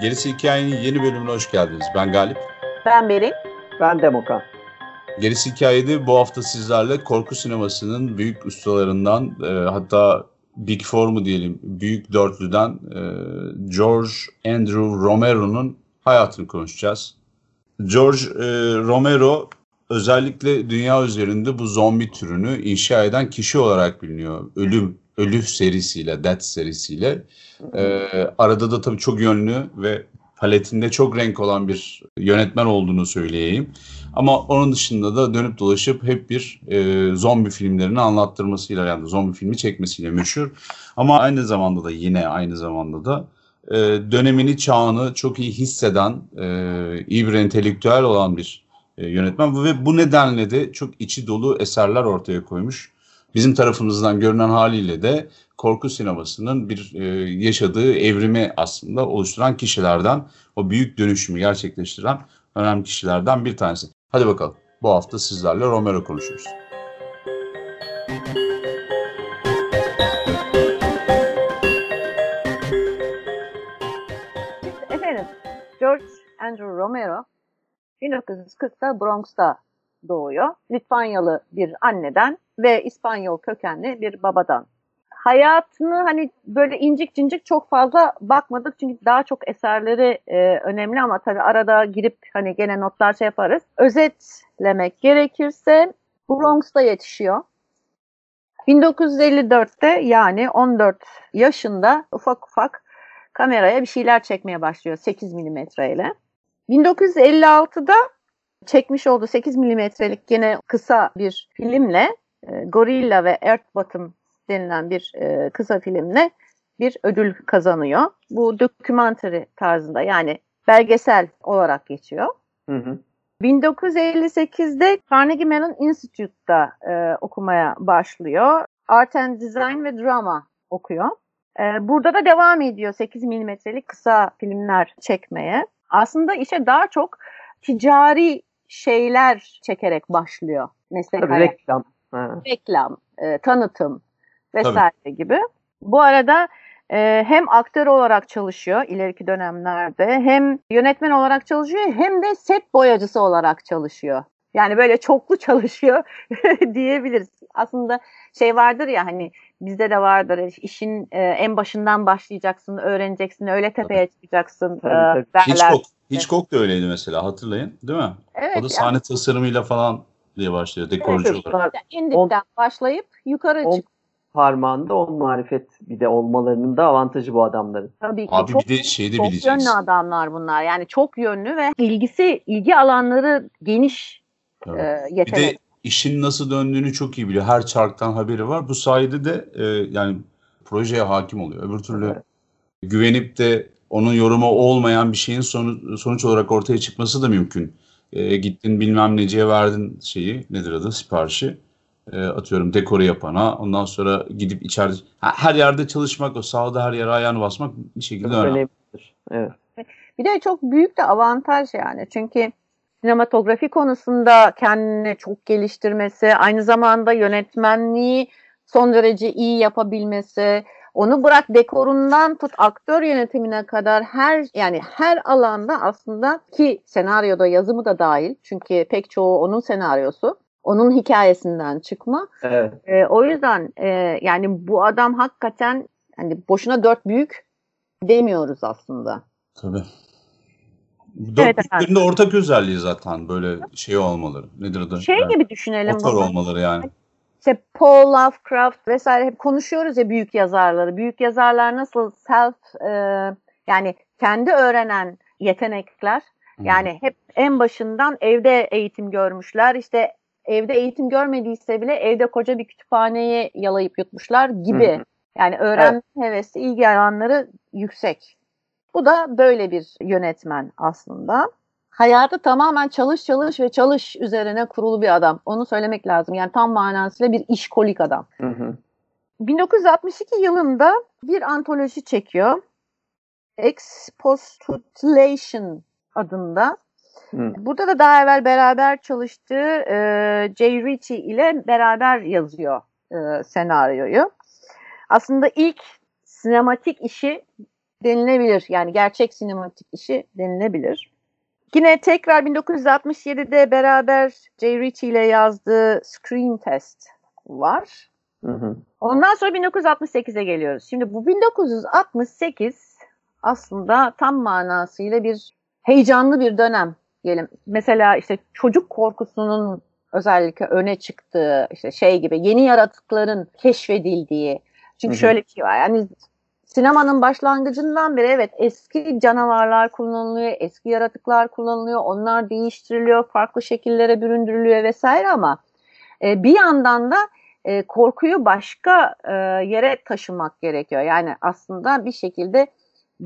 Gerisi Hikayenin yeni bölümüne hoş geldiniz. Ben Galip. Ben Beril. Ben Demokan. Gerisi Hikaye'de bu hafta sizlerle korku sinemasının büyük ustalarından e, hatta Big Four mu diyelim büyük dörtlüden e, George Andrew Romero'nun hayatını konuşacağız. George e, Romero özellikle dünya üzerinde bu zombi türünü inşa eden kişi olarak biliniyor. Ölüm Ölü serisiyle, Death serisiyle. Ee, arada da tabii çok yönlü ve paletinde çok renk olan bir yönetmen olduğunu söyleyeyim. Ama onun dışında da dönüp dolaşıp hep bir e, zombi filmlerini anlattırmasıyla yani zombi filmi çekmesiyle meşhur. Ama aynı zamanda da yine aynı zamanda da e, dönemini, çağını çok iyi hisseden, e, iyi bir entelektüel olan bir e, yönetmen ve bu nedenle de çok içi dolu eserler ortaya koymuş bizim tarafımızdan görünen haliyle de korku sinemasının bir e, yaşadığı evrimi aslında oluşturan kişilerden, o büyük dönüşümü gerçekleştiren önemli kişilerden bir tanesi. Hadi bakalım bu hafta sizlerle Romero konuşuyoruz. Efendim, George Andrew Romero 1940'ta Bronx'ta doğuyor. Litvanyalı bir anneden ve İspanyol kökenli bir babadan. Hayatını hani böyle incik cincik çok fazla bakmadık çünkü daha çok eserleri e, önemli ama tabii arada girip hani gene notlar şey yaparız. Özetlemek gerekirse Bronx'ta yetişiyor. 1954'te yani 14 yaşında ufak ufak kameraya bir şeyler çekmeye başlıyor 8 milimetreyle. 1956'da çekmiş olduğu 8 milimetrelik gene kısa bir filmle Gorilla ve Earth Bottom denilen bir e, kısa filmle bir ödül kazanıyor. Bu dokümentary tarzında yani belgesel olarak geçiyor. Hı hı. 1958'de Carnegie Mellon Institute'da e, okumaya başlıyor. Art and Design ve Drama okuyor. E, burada da devam ediyor 8 milimetrelik kısa filmler çekmeye. Aslında işe daha çok ticari şeyler çekerek başlıyor meslek Tabii, reklam. Ha. Reklam, e, tanıtım vesaire Tabii. gibi. Bu arada e, hem aktör olarak çalışıyor ileriki dönemlerde hem yönetmen olarak çalışıyor hem de set boyacısı olarak çalışıyor. Yani böyle çoklu çalışıyor diyebiliriz. Aslında şey vardır ya hani bizde de vardır işin e, en başından başlayacaksın, öğreneceksin, öyle tepeye çıkacaksın. Tabii, tabii. E, Hitchcock, Hitchcock da öyleydi mesela hatırlayın değil mi? Evet. O da sahne yani. tasarımıyla falan diye başlıyor dekorcu evet, olarak. En dipten başlayıp yukarı on, çık. Parmağında on marifet bir de olmalarının da avantajı bu adamların. Tabii ki. Abi çok, bir de şeyde çok bileceğiz. yönlü adamlar bunlar. Yani çok yönlü ve ilgisi, ilgi alanları geniş evet. e, yetenek. Bir de işin nasıl döndüğünü çok iyi biliyor. Her çarktan haberi var. Bu sayede de e, yani projeye hakim oluyor. Öbür türlü evet. güvenip de onun yorumu olmayan bir şeyin sonu, sonuç olarak ortaya çıkması da mümkün. E, gittin bilmem neciye verdin şeyi nedir adı siparişi. E, atıyorum dekoru yapana. Ondan sonra gidip içeride her yerde çalışmak o sahada her yere ayağını basmak bir şekilde çok önemli. Evet. Bir de çok büyük de avantaj yani. Çünkü sinematografi konusunda kendini çok geliştirmesi, aynı zamanda yönetmenliği son derece iyi yapabilmesi, onu bırak dekorundan tut aktör yönetimine kadar her yani her alanda aslında ki senaryoda yazımı da dahil çünkü pek çoğu onun senaryosu onun hikayesinden çıkma. Evet. E, o yüzden e, yani bu adam hakikaten hani boşuna dört büyük demiyoruz aslında. Tabii. Dört evet, büyüklerin de ortak özelliği zaten böyle şey olmaları. Nedir adı? Şey yani, gibi düşünelim. Otor olmaları yani işte Paul Lovecraft vesaire hep konuşuyoruz ya büyük yazarları. Büyük yazarlar nasıl self e, yani kendi öğrenen yetenekler. Yani hep en başından evde eğitim görmüşler. İşte evde eğitim görmediyse bile evde koca bir kütüphaneyi yalayıp yutmuşlar gibi. Yani öğrenme evet. hevesi, ilgi alanları yüksek. Bu da böyle bir yönetmen aslında. Hayatı tamamen çalış çalış ve çalış üzerine kurulu bir adam. Onu söylemek lazım. Yani tam manasıyla bir işkolik adam. Hı hı. 1962 yılında bir antoloji çekiyor. Expostulation adında. Hı. Burada da daha evvel beraber çalıştığı e, Jay Ritchie ile beraber yazıyor e, senaryoyu. Aslında ilk sinematik işi denilebilir. Yani gerçek sinematik işi denilebilir. Yine tekrar 1967'de beraber Jay Ritchie ile yazdığı Screen Test var. Hı hı. Ondan sonra 1968'e geliyoruz. Şimdi bu 1968 aslında tam manasıyla bir heyecanlı bir dönem diyelim. Mesela işte çocuk korkusunun özellikle öne çıktığı işte şey gibi yeni yaratıkların keşfedildiği. Çünkü Hı hı. şöyle bir şey var. Yani sinemanın başlangıcından beri evet eski canavarlar kullanılıyor, eski yaratıklar kullanılıyor, onlar değiştiriliyor, farklı şekillere büründürülüyor vesaire ama e, bir yandan da e, korkuyu başka e, yere taşımak gerekiyor. Yani aslında bir şekilde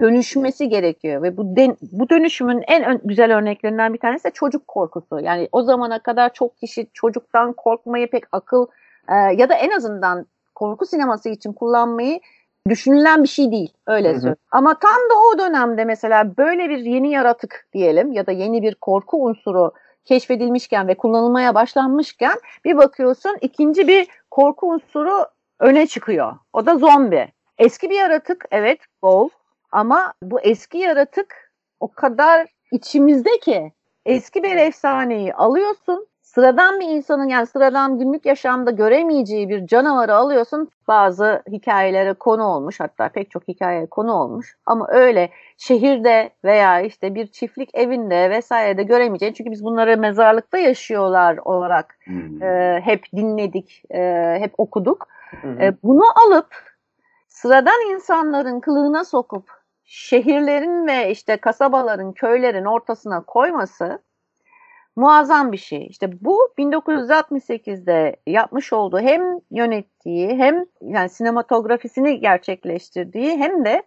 dönüşmesi gerekiyor ve bu den, bu dönüşümün en ön- güzel örneklerinden bir tanesi de çocuk korkusu. Yani o zamana kadar çok kişi çocuktan korkmayı pek akıl e, ya da en azından korku sineması için kullanmayı düşünülen bir şey değil. Öyle Hı hı. söyleyeyim. Ama tam da o dönemde mesela böyle bir yeni yaratık diyelim ya da yeni bir korku unsuru keşfedilmişken ve kullanılmaya başlanmışken bir bakıyorsun ikinci bir korku unsuru öne çıkıyor. O da zombi. Eski bir yaratık evet bol ama bu eski yaratık o kadar içimizde ki eski bir efsaneyi alıyorsun. Sıradan bir insanın yani sıradan günlük yaşamda göremeyeceği bir canavarı alıyorsun. Bazı hikayelere konu olmuş hatta pek çok hikayeye konu olmuş. Ama öyle şehirde veya işte bir çiftlik evinde vesairede göremeyeceğin. Çünkü biz bunları mezarlıkta yaşıyorlar olarak Hmm. e, hep dinledik, e, hep okuduk. Hı. E, bunu alıp sıradan insanların kılığına sokup şehirlerin ve işte kasabaların, köylerin ortasına koyması muazzam bir şey. İşte bu 1968'de yapmış olduğu hem yönettiği hem yani sinematografisini gerçekleştirdiği hem de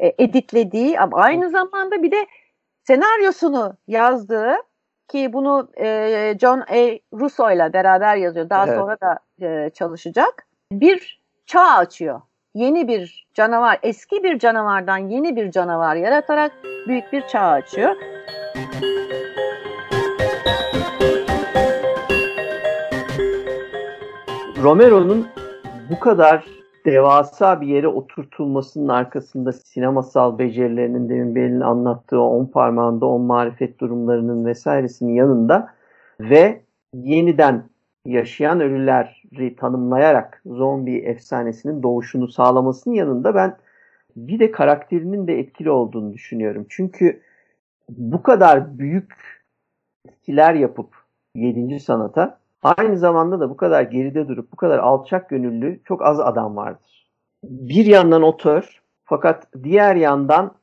e, editlediği ama aynı zamanda bir de senaryosunu yazdığı ki bunu e, John A. Russo ile beraber yazıyor. Daha Evet. sonra da e, çalışacak. Bir çağ açıyor. Yeni bir canavar, eski bir canavardan yeni bir canavar yaratarak büyük bir çağ açıyor. Romero'nun bu kadar devasa bir yere oturtulmasının arkasında sinemasal becerilerinin demin Belin anlattığı on parmağında on marifet durumlarının vesairesinin yanında ve yeniden yaşayan ölüleri tanımlayarak zombi efsanesinin doğuşunu sağlamasının yanında ben bir de karakterinin de etkili olduğunu düşünüyorum. Çünkü bu kadar büyük etkiler yapıp 7. sanata aynı zamanda da bu kadar geride durup bu kadar alçak gönüllü çok az adam vardır. Bir yandan otör fakat diğer yandan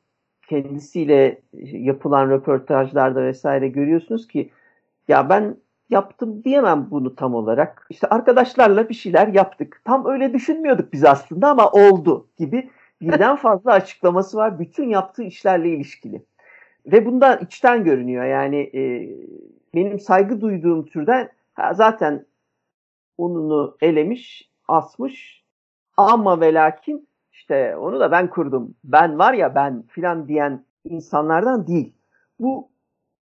kendisiyle yapılan röportajlarda vesaire görüyorsunuz ki ya ben yaptım diyemem bunu tam olarak. İşte arkadaşlarla bir şeyler yaptık. Tam öyle düşünmüyorduk biz aslında ama oldu gibi birden fazla açıklaması var bütün yaptığı işlerle ilişkili. Ve bundan içten görünüyor. Yani e, benim saygı duyduğum türden ha, zaten ununu elemiş, asmış ama ve lakin işte onu da ben kurdum. Ben var ya ben filan diyen insanlardan değil. Bu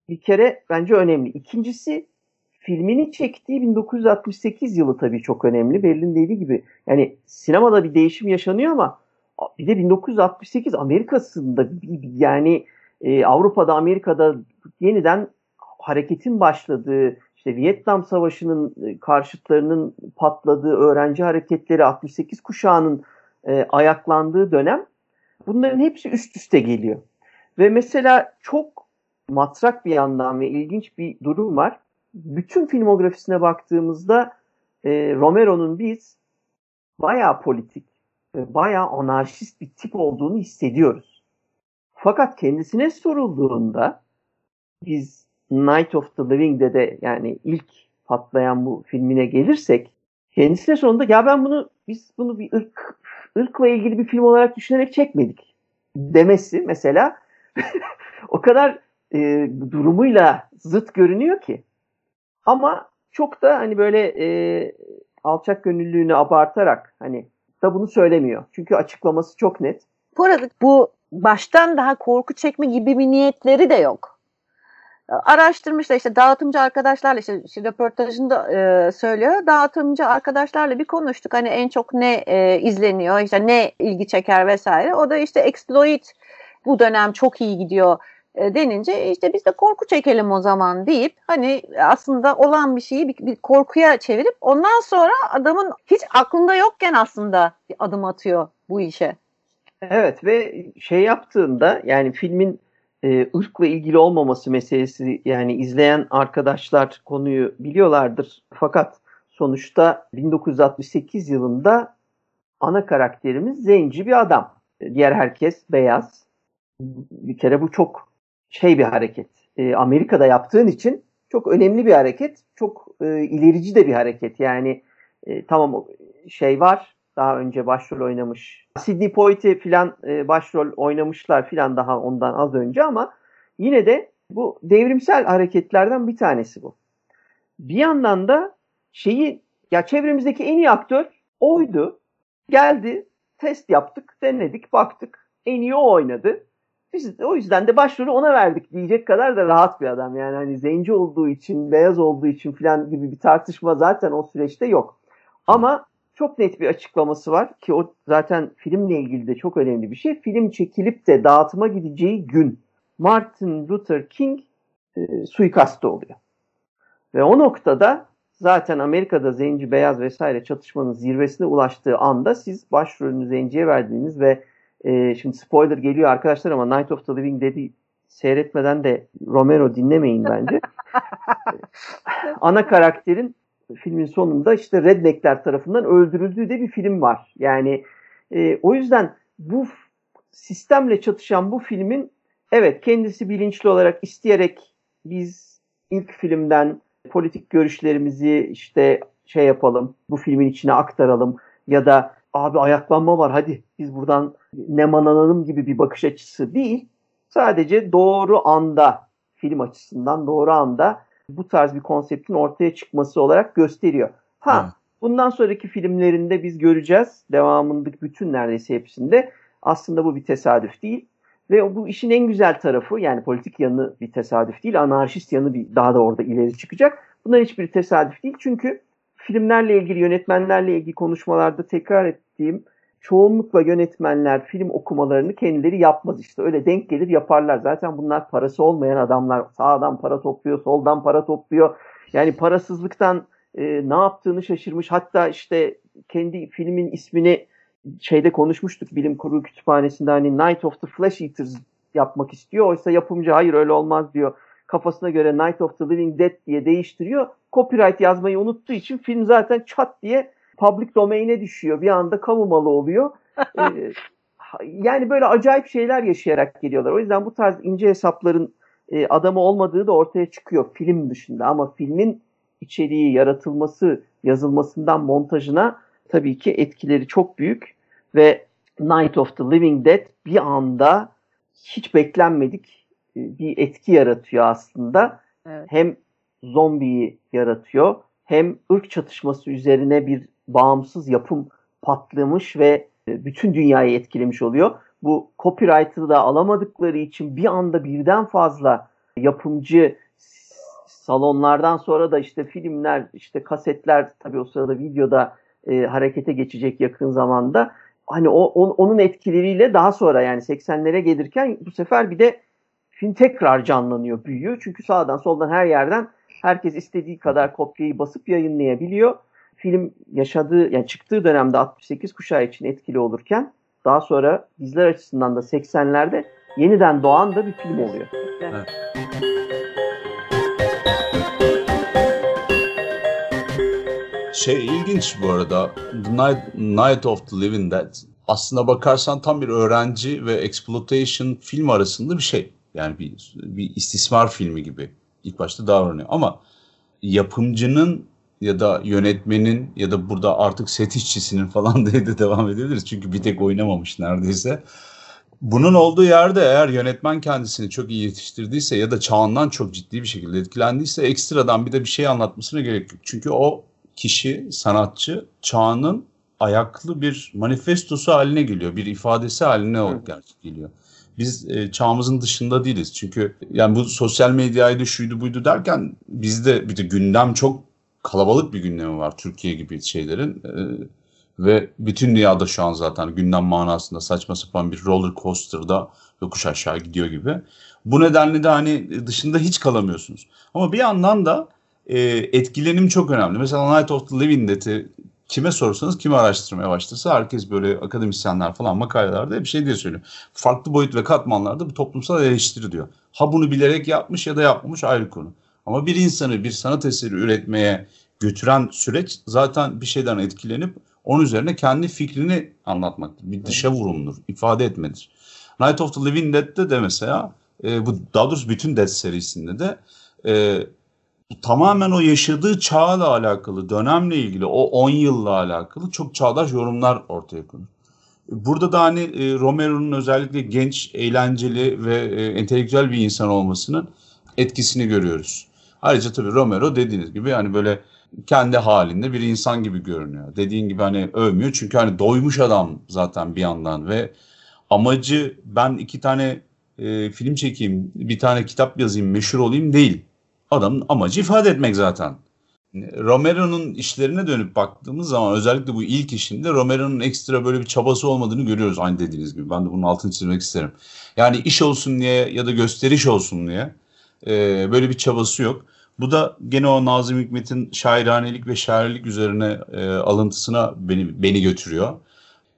bir kere bence önemli. İkincisi filmini çektiği 1968 yılı tabii çok önemli. Berlin dediği gibi yani sinemada bir değişim yaşanıyor ama bir de 1968 Amerika'sında yani e, Avrupa'da Amerika'da yeniden hareketin başladığı işte Vietnam Savaşı'nın e, karşıtlarının patladığı öğrenci hareketleri 68 kuşağının e, ayaklandığı dönem bunların hepsi üst üste geliyor. Ve mesela çok matrak bir yandan ve ilginç bir durum var. Bütün filmografisine baktığımızda e, Romero'nun biz bayağı politik, ve bayağı anarşist bir tip olduğunu hissediyoruz. Fakat kendisine sorulduğunda biz Night of the Living'de de yani ilk patlayan bu filmine gelirsek kendisine sonunda ya ben bunu biz bunu bir ırk ırkla ilgili bir film olarak düşünerek çekmedik demesi mesela o kadar e, durumuyla zıt görünüyor ki. Ama çok da hani böyle e, alçak gönüllülüğünü abartarak hani da bunu söylemiyor. Çünkü açıklaması çok net. Bu arada bu baştan daha korku çekme gibi bir niyetleri de yok. Araştırmışlar işte dağıtımcı arkadaşlarla işte, işte röportajında e, söylüyor. Dağıtımcı arkadaşlarla bir konuştuk. Hani en çok ne e, izleniyor, işte ne ilgi çeker vesaire. O da işte exploit bu dönem çok iyi gidiyor e, denince işte biz de korku çekelim o zaman deyip hani aslında olan bir şeyi bir, bir korkuya çevirip ondan sonra adamın hiç aklında yokken aslında bir adım atıyor bu işe. Evet ve şey yaptığında yani filmin e, ırkla ilgili olmaması meselesi yani izleyen arkadaşlar konuyu biliyorlardır. Fakat sonuçta 1968 yılında ana karakterimiz zenci bir adam. Diğer herkes beyaz. Bir kere bu çok şey bir hareket. E, Amerika'da yaptığın için çok önemli bir hareket. Çok e, ilerici de bir hareket. Yani e, tamam şey var. Daha önce başrol oynamış. Sidney Poitier filan e, başrol oynamışlar filan daha ondan az önce ama yine de bu devrimsel hareketlerden bir tanesi bu. Bir yandan da şeyi ya çevremizdeki en iyi aktör oydu. Geldi, test yaptık, denedik, baktık. En iyi o oynadı. Biz de, o yüzden de başrolü ona verdik diyecek kadar da rahat bir adam. Yani hani zenci olduğu için, beyaz olduğu için falan gibi bir tartışma zaten o süreçte yok. Ama çok net bir açıklaması var ki o zaten filmle ilgili de çok önemli bir şey. Film çekilip de dağıtıma gideceği gün Martin Luther King e, suikastı oluyor. Ve o noktada zaten Amerika'da zenci, beyaz vesaire çatışmanın zirvesine ulaştığı anda siz başrolünü zenciye verdiğiniz ve e, şimdi spoiler geliyor arkadaşlar ama Night of the Living Dead'i seyretmeden de Romero dinlemeyin bence. Ana karakterin filmin sonunda işte redneckler tarafından öldürüldüğü de bir film var. Yani e, o yüzden bu sistemle çatışan bu filmin evet kendisi bilinçli olarak isteyerek biz ilk filmden politik görüşlerimizi işte şey yapalım bu filmin içine aktaralım ya da abi ayaklanma var hadi biz buradan nemanlanalım gibi bir bakış açısı değil. Sadece doğru anda film açısından doğru anda bu tarz bir konseptin ortaya çıkması olarak gösteriyor. Ha evet. bundan sonraki filmlerinde biz göreceğiz. Devamındaki bütün neredeyse hepsinde aslında bu bir tesadüf değil. Ve bu işin en güzel tarafı yani politik yanı bir tesadüf değil. Anarşist yanı bir daha da orada ileri çıkacak. Bunlar hiçbir tesadüf değil. Çünkü filmlerle ilgili, yönetmenlerle ilgili konuşmalarda tekrar ettiğim çoğunlukla yönetmenler film okumalarını kendileri yapmaz işte. Öyle denk gelir yaparlar. Zaten bunlar parası olmayan adamlar. Sağdan para topluyor, soldan para topluyor. Yani parasızlıktan e, ne yaptığını şaşırmış. Hatta işte kendi filmin ismini şeyde konuşmuştuk bilim kurulu kütüphanesinde hani Night of the Flesh Eaters yapmak istiyor. Oysa yapımcı hayır öyle olmaz diyor. Kafasına göre Night of the Living Dead diye değiştiriyor. Copyright yazmayı unuttuğu için film zaten çat diye public domain'e düşüyor. Bir anda kamu malı oluyor. ee, yani böyle acayip şeyler yaşayarak geliyorlar. O yüzden bu tarz ince hesapların e, adamı olmadığı da ortaya çıkıyor film dışında. Ama filmin içeriği, yaratılması, yazılmasından montajına tabii ki etkileri çok büyük. Ve Night of the Living Dead bir anda hiç beklenmedik e, bir etki yaratıyor aslında. Evet. Hem zombiyi yaratıyor hem ırk çatışması üzerine bir bağımsız yapım patlamış ve e, bütün dünyayı etkilemiş oluyor. Bu copyright'ı da alamadıkları için bir anda birden fazla yapımcı salonlardan sonra da işte filmler, işte kasetler tabii o sırada videoda e, harekete geçecek yakın zamanda. Hani o, on, onun etkileriyle daha sonra yani 80'lere gelirken bu sefer bir de film tekrar canlanıyor, büyüyor. Çünkü sağdan soldan her yerden herkes istediği kadar kopyayı basıp yayınlayabiliyor film yaşadığı yani çıktığı dönemde 68 kuşağı için etkili olurken daha sonra bizler açısından da 80'lerde yeniden doğan da bir film oluyor. Evet. Şey ilginç bu arada. The Night, Night of the Living Dead aslında bakarsan tam bir öğrenci ve exploitation film arasında bir şey. Yani bir, bir istismar filmi gibi ilk başta davranıyor. Ama yapımcının ya da yönetmenin ya da burada artık set işçisinin falan diye de devam edebiliriz. Çünkü bir tek oynamamış neredeyse. Bunun olduğu yerde eğer yönetmen kendisini çok iyi yetiştirdiyse ya da çağından çok ciddi bir şekilde etkilendiyse ekstradan bir de bir şey anlatmasına gerek yok. Çünkü o kişi, sanatçı çağının ayaklı bir manifestosu haline geliyor. Bir ifadesi haline gerçek geliyor. Biz e, çağımızın dışında değiliz. Çünkü yani bu sosyal medyaydı, şuydu buydu derken bizde bir de gündem çok kalabalık bir gündemi var Türkiye gibi şeylerin. E, ve bütün dünyada şu an zaten gündem manasında saçma sapan bir roller coaster'da yokuş aşağı gidiyor gibi. Bu nedenle de hani dışında hiç kalamıyorsunuz. Ama bir yandan da e, etkilenim çok önemli. Mesela Night of the Living Dead'i kime sorsanız kimi araştırmaya başlasa herkes böyle akademisyenler falan makalelerde bir şey diye söylüyor. Farklı boyut ve katmanlarda bu toplumsal eleştiri diyor. Ha bunu bilerek yapmış ya da yapmamış ayrı konu. Ama bir insanı bir sanat eseri üretmeye götüren süreç zaten bir şeyden etkilenip onun üzerine kendi fikrini anlatmaktır. Bir dışa vurumdur, ifade etmedir. Night of the Living Dead'de de mesela e, bu daha doğrusu bütün Dead serisinde de e, tamamen o yaşadığı çağla alakalı, dönemle ilgili, o 10 yılla alakalı çok çağdaş yorumlar ortaya konur. Burada da hani e, Romero'nun özellikle genç, eğlenceli ve e, entelektüel bir insan olmasının etkisini görüyoruz. Ayrıca tabii Romero dediğiniz gibi hani böyle kendi halinde bir insan gibi görünüyor. Dediğin gibi hani övmüyor çünkü hani doymuş adam zaten bir yandan ve amacı ben iki tane e, film çekeyim, bir tane kitap yazayım, meşhur olayım değil. Adamın amacı ifade etmek zaten. Romero'nun işlerine dönüp baktığımız zaman özellikle bu ilk işinde Romero'nun ekstra böyle bir çabası olmadığını görüyoruz aynı dediğiniz gibi. Ben de bunun altını çizmek isterim. Yani iş olsun diye ya da gösteriş olsun diye e, böyle bir çabası yok. Bu da gene o Nazım Hikmet'in şairanelik ve şairlik üzerine e, alıntısına beni, beni götürüyor.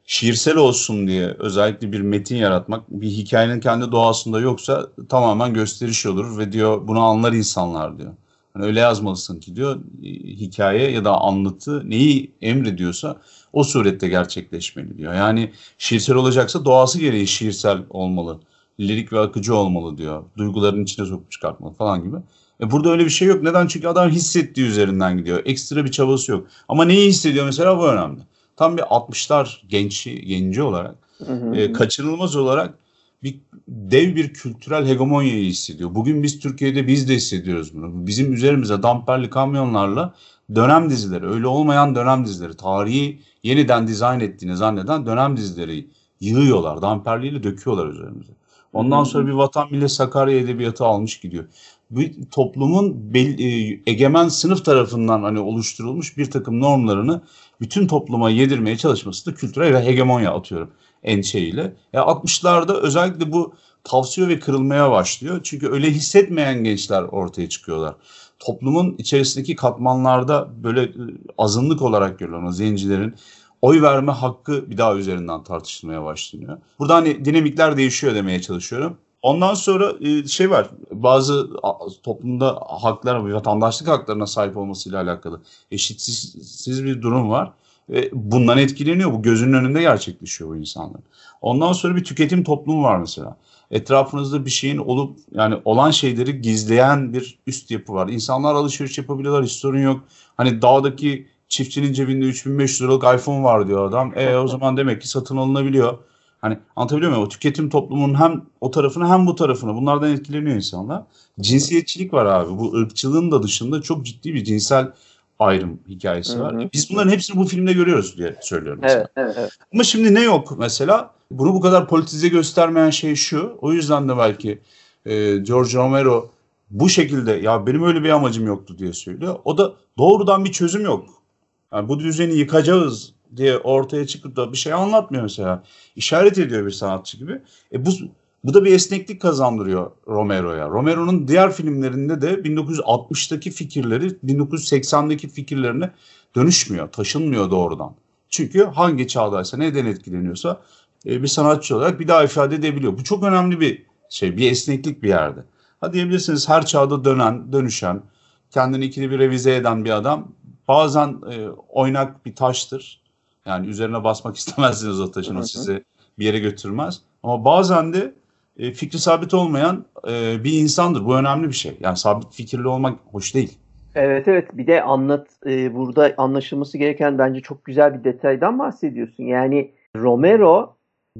Şiirsel olsun diye özellikle bir metin yaratmak bir hikayenin kendi doğasında yoksa tamamen gösteriş olur ve diyor bunu anlar insanlar diyor. Yani öyle yazmalısın ki diyor hikaye ya da anlatı neyi emrediyorsa o surette gerçekleşmeli diyor. Yani şiirsel olacaksa doğası gereği şiirsel olmalı. Lirik ve akıcı olmalı diyor. Duyguların içine sokup çıkartmalı falan gibi. E burada öyle bir şey yok. Neden? Çünkü adam hissettiği üzerinden gidiyor. Ekstra bir çabası yok. Ama neyi hissediyor mesela bu önemli. Tam bir 60'lar gençi, genci olarak hı hı. E, kaçınılmaz olarak bir dev bir kültürel hegemonyayı hissediyor. Bugün biz Türkiye'de biz de hissediyoruz bunu. Bizim üzerimize damperli kamyonlarla dönem dizileri, öyle olmayan dönem dizileri, tarihi yeniden dizayn ettiğini zanneden dönem dizileri yığıyorlar, damperliyle döküyorlar üzerimize. Ondan sonra bir vatan millet Sakarya edebiyatı almış gidiyor bu toplumun bel, e, egemen sınıf tarafından hani oluşturulmuş bir takım normlarını bütün topluma yedirmeye çalışması da kültürel hegemonya atıyorum endişeyle. Ya 60'larda özellikle bu tavsiye ve kırılmaya başlıyor. Çünkü öyle hissetmeyen gençler ortaya çıkıyorlar. Toplumun içerisindeki katmanlarda böyle e, azınlık olarak görülen o zencilerin oy verme hakkı bir daha üzerinden tartışılmaya başlanıyor. Burada hani dinamikler değişiyor demeye çalışıyorum. Ondan sonra e, şey var. Bazı toplumda haklar, vatandaşlık haklarına sahip olmasıyla alakalı eşitsiz bir durum var. Ve bundan etkileniyor. Bu gözünün önünde gerçekleşiyor bu insanlar. Ondan sonra bir tüketim toplumu var mesela. Etrafınızda bir şeyin olup yani olan şeyleri gizleyen bir üst yapı var. İnsanlar alışveriş yapabiliyorlar hiç sorun yok. Hani dağdaki çiftçinin cebinde 3500 liralık iPhone var diyor adam. E o zaman demek ki satın alınabiliyor. Hani anlatabiliyor muyum? O tüketim toplumunun hem o tarafını hem bu tarafını bunlardan etkileniyor insanlar. Cinsiyetçilik var abi. Bu ırkçılığın da dışında çok ciddi bir cinsel ayrım hikayesi var. Hı hı. Biz bunların hepsini bu filmde görüyoruz diye söylüyorum. Evet, evet, evet. Ama şimdi ne yok mesela? Bunu bu kadar politize göstermeyen şey şu. O yüzden de belki e, George Romero bu şekilde ya benim öyle bir amacım yoktu diye söylüyor. O da doğrudan bir çözüm yok. Yani bu düzeni yıkacağız diye ortaya çıkıp da bir şey anlatmıyor mesela. İşaret ediyor bir sanatçı gibi. E bu bu da bir esneklik kazandırıyor Romero'ya. Romero'nun diğer filmlerinde de 1960'taki fikirleri 1980'deki fikirlerine dönüşmüyor, taşınmıyor doğrudan. Çünkü hangi çağdaysa, neden etkileniyorsa e, bir sanatçı olarak bir daha ifade edebiliyor. Bu çok önemli bir şey, bir esneklik bir yerde. Ha diyebilirsiniz her çağda dönen, dönüşen, kendini ikili bir revize eden bir adam bazen e, oynak bir taştır. Yani üzerine basmak istemezsiniz o taşın o sizi bir yere götürmez. Ama bazen de e, fikri sabit olmayan e, bir insandır. Bu önemli bir şey. Yani sabit fikirli olmak hoş değil. Evet evet bir de anlat e, burada anlaşılması gereken bence çok güzel bir detaydan bahsediyorsun. Yani Romero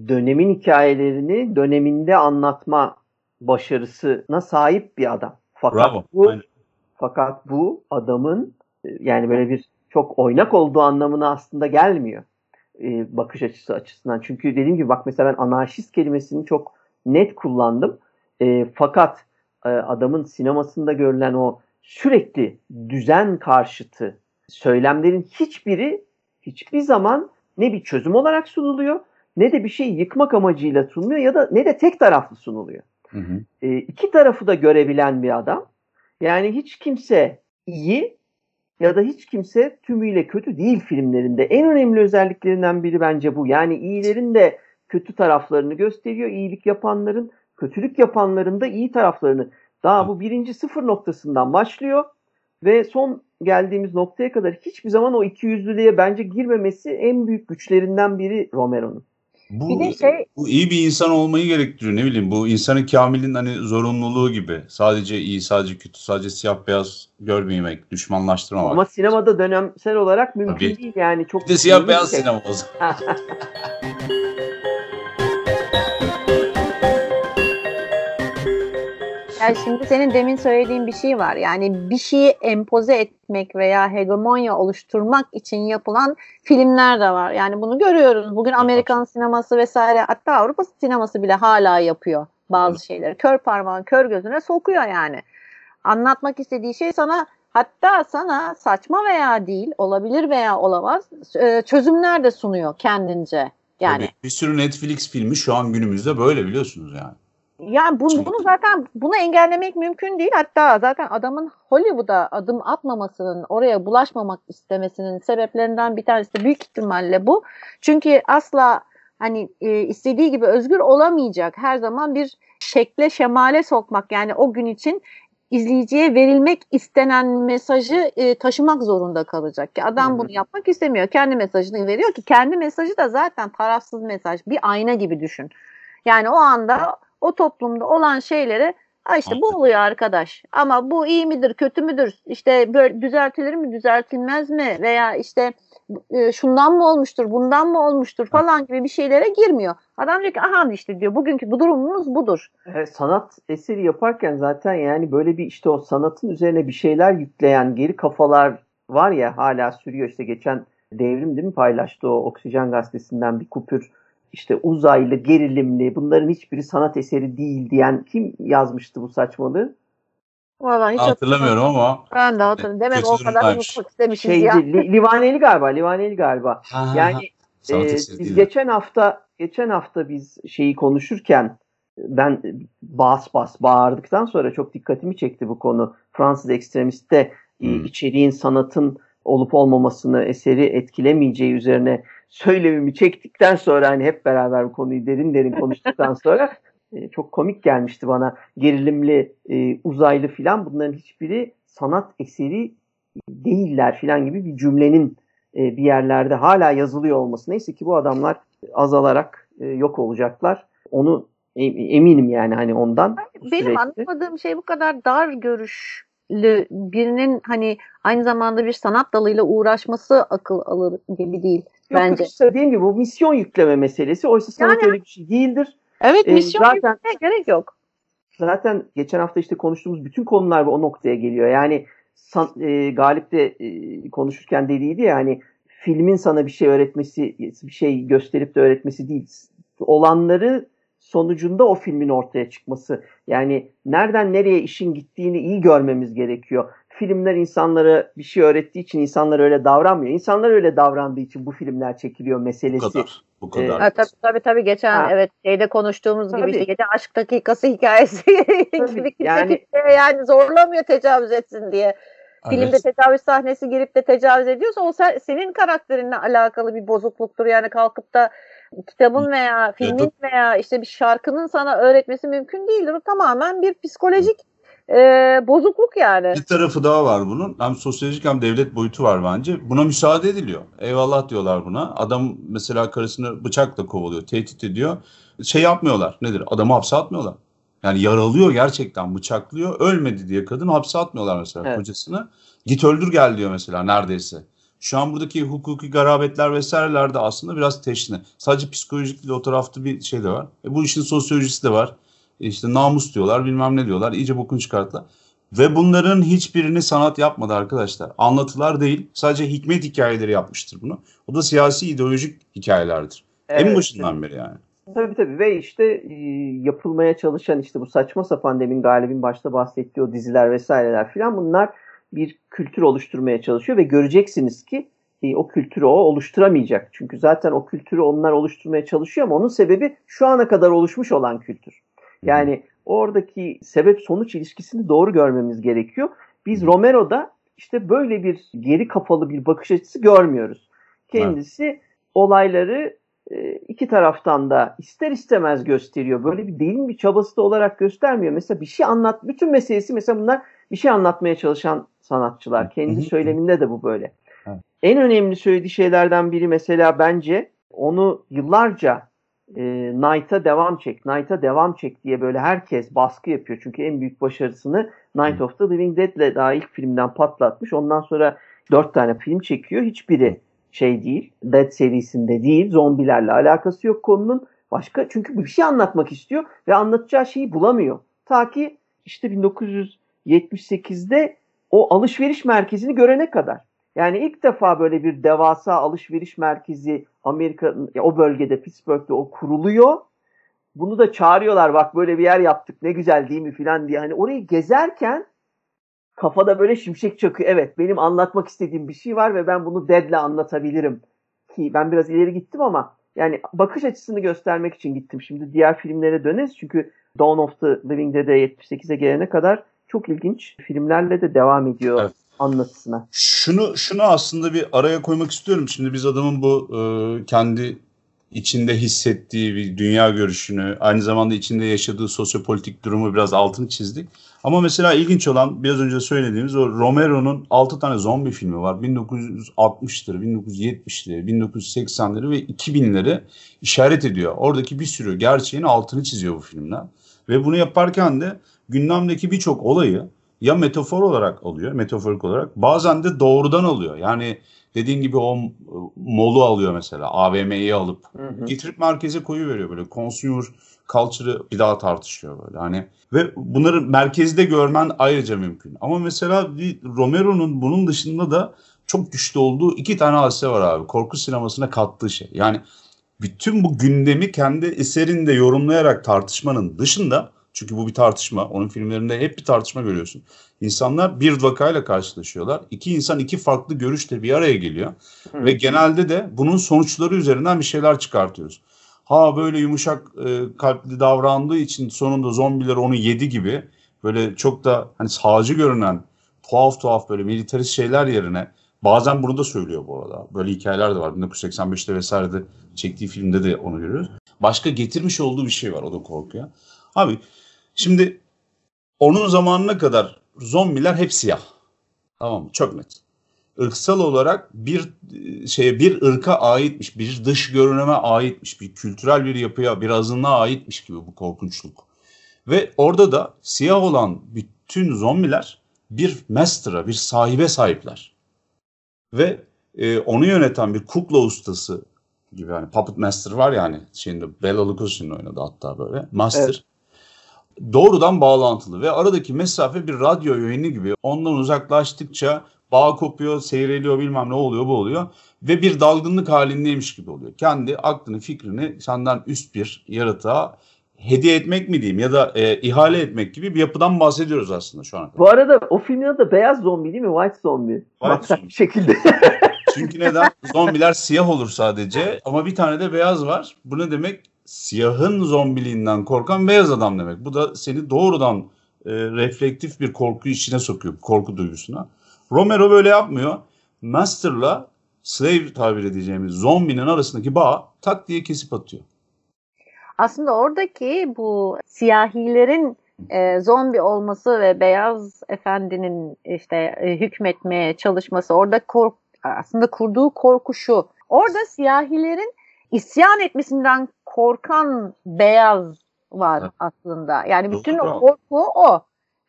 dönemin hikayelerini döneminde anlatma başarısına sahip bir adam. Fakat Bravo. bu Aynen. fakat bu adamın yani böyle bir çok oynak olduğu anlamına aslında gelmiyor e, bakış açısı açısından. Çünkü dediğim gibi bak mesela ben anarşist kelimesini çok net kullandım. E, fakat e, adamın sinemasında görülen o sürekli düzen karşıtı söylemlerin hiçbiri hiçbir zaman ne bir çözüm olarak sunuluyor ne de bir şey yıkmak amacıyla sunuluyor ya da ne de tek taraflı sunuluyor. Hı hı. E, iki tarafı da görebilen bir adam. Yani hiç kimse iyi ya da hiç kimse tümüyle kötü değil filmlerinde. En önemli özelliklerinden biri bence bu. Yani iyilerin de kötü taraflarını gösteriyor. İyilik yapanların, kötülük yapanların da iyi taraflarını. Daha bu birinci sıfır noktasından başlıyor ve son geldiğimiz noktaya kadar hiçbir zaman o ikiyüzlülüğe bence girmemesi en büyük güçlerinden biri Romero'nun. Bu, Bir de şey- bu iyi bir insan olmayı gerektiriyor ne bileyim bu insanın kamilin hani zorunluluğu gibi sadece iyi sadece kötü sadece siyah beyaz görmemek düşmanlaştırmamak. Ama sinemada dönemsel olarak mümkün Tabii. değil yani çok bir de siyah beyaz şey. sinema o zaman. Yani şimdi senin demin söylediğin bir şey var. Yani bir şeyi empoze etmek veya hegemonya oluşturmak için yapılan filmler de var. Yani bunu görüyoruz. Bugün Amerikan sineması vesaire hatta Avrupa sineması bile hala yapıyor bazı şeyleri. Kör parmağın kör gözüne sokuyor yani. Anlatmak istediği şey sana hatta sana saçma veya değil olabilir veya olamaz e, çözümler de sunuyor kendince. Yani Tabii, bir sürü Netflix filmi şu an günümüzde böyle biliyorsunuz yani. Yani bunu, bunu zaten bunu engellemek mümkün değil. Hatta zaten adamın Hollywood'a adım atmamasının, oraya bulaşmamak istemesinin sebeplerinden bir tanesi de büyük ihtimalle bu. Çünkü asla hani e, istediği gibi özgür olamayacak. Her zaman bir şekle şemale sokmak yani o gün için izleyiciye verilmek istenen mesajı e, taşımak zorunda kalacak. Ki adam bunu yapmak istemiyor. Kendi mesajını veriyor ki kendi mesajı da zaten tarafsız mesaj. Bir ayna gibi düşün. Yani o anda o toplumda olan şeyleri ha işte bu oluyor arkadaş. Ama bu iyi midir kötü müdür? İşte böyle düzeltilir mi düzeltilmez mi? Veya işte e, şundan mı olmuştur bundan mı olmuştur? Falan gibi bir şeylere girmiyor. Adam diyor ki aha işte diyor. Bugünkü bu durumumuz budur. E, sanat eseri yaparken zaten yani böyle bir işte o sanatın üzerine bir şeyler yükleyen geri kafalar var ya hala sürüyor. İşte geçen devrim değil mi paylaştı o Oksijen gazetesinden bir kupür işte uzaylı gerilimli bunların hiçbiri sanat eseri değil diyen kim yazmıştı bu saçmalığı? Vallahi hiç Hatırlamıyorum ama Ben de hatırlamıyorum. Demek o kadar unutmak istemişiz Şeyci, ya. Li- Livaneli galiba Livaneli galiba. Yani eseri biz geçen hafta geçen hafta biz şeyi konuşurken ben bas bas bağırdıktan sonra çok dikkatimi çekti bu konu. Fransız ekstremistte e, Hmm. içeriğin sanatın olup olmamasını eseri etkilemeyeceği üzerine söylemimi çektikten sonra hani hep beraber bu konuyu derin derin konuştuktan sonra e, çok komik gelmişti bana. Gerilimli, e, uzaylı filan bunların hiçbiri sanat eseri değiller filan gibi bir cümlenin e, bir yerlerde hala yazılıyor olması. Neyse ki bu adamlar azalarak e, yok olacaklar. Onu e- eminim yani hani ondan. Benim süreçte. anlamadığım şey bu kadar dar görüşlü birinin hani aynı zamanda bir sanat dalıyla uğraşması akıl alır gibi değil Yok, bence. işte dediğim gibi bu misyon yükleme meselesi. Oysa sanat Yani- öyle bir şey değildir. Evet Ee, misyon zaten- yüklemeye gerek yok. Zaten geçen hafta işte konuştuğumuz bütün konular o noktaya geliyor. Yani san, e, Galip de e, konuşurken dediydi ya hani filmin sana bir şey öğretmesi, bir şey gösterip de öğretmesi değil. Olanları sonucunda o filmin ortaya çıkması. Yani nereden nereye işin gittiğini iyi görmemiz gerekiyor. Filmler insanlara bir şey öğrettiği için insanlar öyle davranmıyor. İnsanlar öyle davrandığı için bu filmler çekiliyor bu meselesi. kadar. Bu Ee, kadar. Ha, tabii tabii tabii geçen Ha. evet şeyde konuştuğumuz gibi Tabii. işte gece aşk dakikası hikayesi gibi yani- yani zorlamıyor tecavüz etsin diye. Filmde Evet. tecavüz sahnesi girip de tecavüz ediyorsa o sen- senin karakterinle alakalı bir bozukluktur. Yani kalkıp da kitabın veya filmin veya işte bir şarkının sana öğretmesi mümkün değildir. O tamamen bir psikolojik e, bozukluk yani. Bir tarafı daha var bunun. Hem sosyolojik hem devlet boyutu var bence. Buna müsaade ediliyor. Eyvallah diyorlar buna. Adam mesela karısını bıçakla kovalıyor, tehdit ediyor. Şey yapmıyorlar. Nedir? Adamı hapse atmıyorlar. Yani yaralıyor gerçekten, bıçaklıyor. Ölmedi diye kadın hapse atmıyorlar mesela Evet. kocasını. Git öldür gel diyor mesela neredeyse. Şu an buradaki hukuki garabetler vesaireler de aslında biraz teşne. Sadece psikolojik değil o tarafta bir şey de var. E bu işin sosyolojisi de var. E işte namus diyorlar bilmem ne diyorlar. İyice bokunu çıkarttılar. Ve bunların hiçbirini sanat yapmadı arkadaşlar. Anlatılar değil. Sadece hikmet hikayeleri yapmıştır bunu. O da siyasi ideolojik hikayelerdir. Evet, en başından beri yani. Tabii tabii ve işte e, yapılmaya çalışan işte bu saçma sapan demin Galip'in başta bahsettiği o diziler vesaireler filan bunlar bir kültür oluşturmaya çalışıyor ve göreceksiniz ki o kültürü o oluşturamayacak. Çünkü zaten o kültürü onlar oluşturmaya çalışıyor ama onun sebebi şu ana kadar oluşmuş olan kültür. Yani oradaki sebep sonuç ilişkisini doğru görmemiz gerekiyor. Biz Romero'da işte böyle bir geri kafalı bir bakış açısı görmüyoruz. Kendisi evet. olayları iki taraftan da ister istemez gösteriyor. Böyle bir derin bir çabası da olarak göstermiyor. Mesela bir şey anlat, bütün meselesi mesela bunlar bir şey anlatmaya çalışan sanatçılar. Kendi söyleminde de bu böyle. Evet. En önemli söylediği şeylerden biri mesela bence onu yıllarca e, Night'a devam çek, Night'a devam çek diye böyle herkes baskı yapıyor. Çünkü en büyük başarısını Night of the Living Dead'le daha ilk filmden patlatmış. Ondan sonra dört tane film çekiyor. Hiçbiri şey değil, Dead serisinde değil, zombilerle alakası yok konunun. Başka çünkü bir şey anlatmak istiyor ve anlatacağı şeyi bulamıyor. Ta ki işte 1978'de o alışveriş merkezini görene kadar. Yani ilk defa böyle bir devasa alışveriş merkezi Amerika o bölgede Pittsburgh'te o kuruluyor. Bunu da çağırıyorlar bak böyle bir yer yaptık ne güzel değil mi filan diye. Hani orayı gezerken kafada böyle şimşek çakıyor. Evet benim anlatmak istediğim bir şey var ve ben bunu Dead'le anlatabilirim. Ki ben biraz ileri gittim ama yani bakış açısını göstermek için gittim. Şimdi diğer filmlere döneriz çünkü Dawn of the Living Dead'e 78'e gelene kadar çok ilginç filmlerle de devam ediyor. Evet anlatısına. Şunu şunu aslında bir araya koymak istiyorum. Şimdi biz adamın bu e, kendi içinde hissettiği bir dünya görüşünü, aynı zamanda içinde yaşadığı sosyopolitik durumu biraz altını çizdik. Ama mesela ilginç olan biraz önce söylediğimiz o Romero'nun 6 tane zombi filmi var. 1960'ları, 1970'leri, 1980'leri ve 2000'leri işaret ediyor. Oradaki bir sürü gerçeğin altını çiziyor bu filmler. Ve bunu yaparken de gündemdeki birçok olayı ya metafor olarak alıyor, metaforik olarak bazen de doğrudan alıyor. Yani dediğin gibi o molu alıyor mesela AVM'yi alıp hı hı. getirip merkeze koyu veriyor böyle consumer culture'ı bir daha tartışıyor böyle hani ve bunları merkezde görmen ayrıca mümkün. Ama mesela Romero'nun bunun dışında da çok güçlü olduğu iki tane hadise var abi. Korku sinemasına kattığı şey. Yani bütün bu gündemi kendi eserinde yorumlayarak tartışmanın dışında çünkü bu bir tartışma. Onun filmlerinde hep bir tartışma görüyorsun. İnsanlar bir vakayla karşılaşıyorlar. İki insan iki farklı görüşte bir araya geliyor. Hı. Ve genelde de bunun sonuçları üzerinden bir şeyler çıkartıyoruz. Ha böyle yumuşak e, kalpli davrandığı için sonunda zombiler onu yedi gibi böyle çok da hani sağcı görünen tuhaf tuhaf böyle militarist şeyler yerine bazen bunu da söylüyor bu arada. Böyle hikayeler de var. 1985'te vesairede çektiği filmde de onu görüyoruz. Başka getirmiş olduğu bir şey var o da korkuya. Abi şimdi onun zamanına kadar zombiler hep siyah. Tamam mı? Çok net. Irksal olarak bir şeye bir ırka aitmiş, bir dış görüneme aitmiş, bir kültürel bir yapıya, bir azınlığa aitmiş gibi bu korkunçluk. Ve orada da siyah olan bütün zombiler bir master'a, bir sahibe sahipler. Ve e, onu yöneten bir kukla ustası gibi hani Puppet Master var ya hani şeyinde Bela Lugosi'nin oynadı hatta böyle. Master. Evet doğrudan bağlantılı ve aradaki mesafe bir radyo yayını gibi. Ondan uzaklaştıkça bağ kopuyor, seyreliyor bilmem ne oluyor bu oluyor ve bir dalgınlık halindeymiş gibi oluyor. Kendi aklını, fikrini senden üst bir yaratığa hediye etmek mi diyeyim ya da e, ihale etmek gibi bir yapıdan bahsediyoruz aslında şu an. Bu arada o filmin adı beyaz zombi değil mi? White zombi. White zombi. şekilde. Çünkü neden? Zombiler siyah olur sadece ama bir tane de beyaz var. Bu ne demek? Siyahın zombiliğinden korkan beyaz adam demek. Bu da seni doğrudan e, reflektif bir korku içine sokuyor, korku duygusuna. Romero böyle yapmıyor. Master'la slave tabir edeceğimiz zombinin arasındaki bağ tak diye kesip atıyor. Aslında oradaki bu siyahilerin e, zombi olması ve beyaz efendinin işte e, hükmetmeye çalışması orada kork aslında kurduğu korku şu. Orada siyahilerin isyan etmesinden korkan beyaz var evet. aslında. Yani bütün o korku o.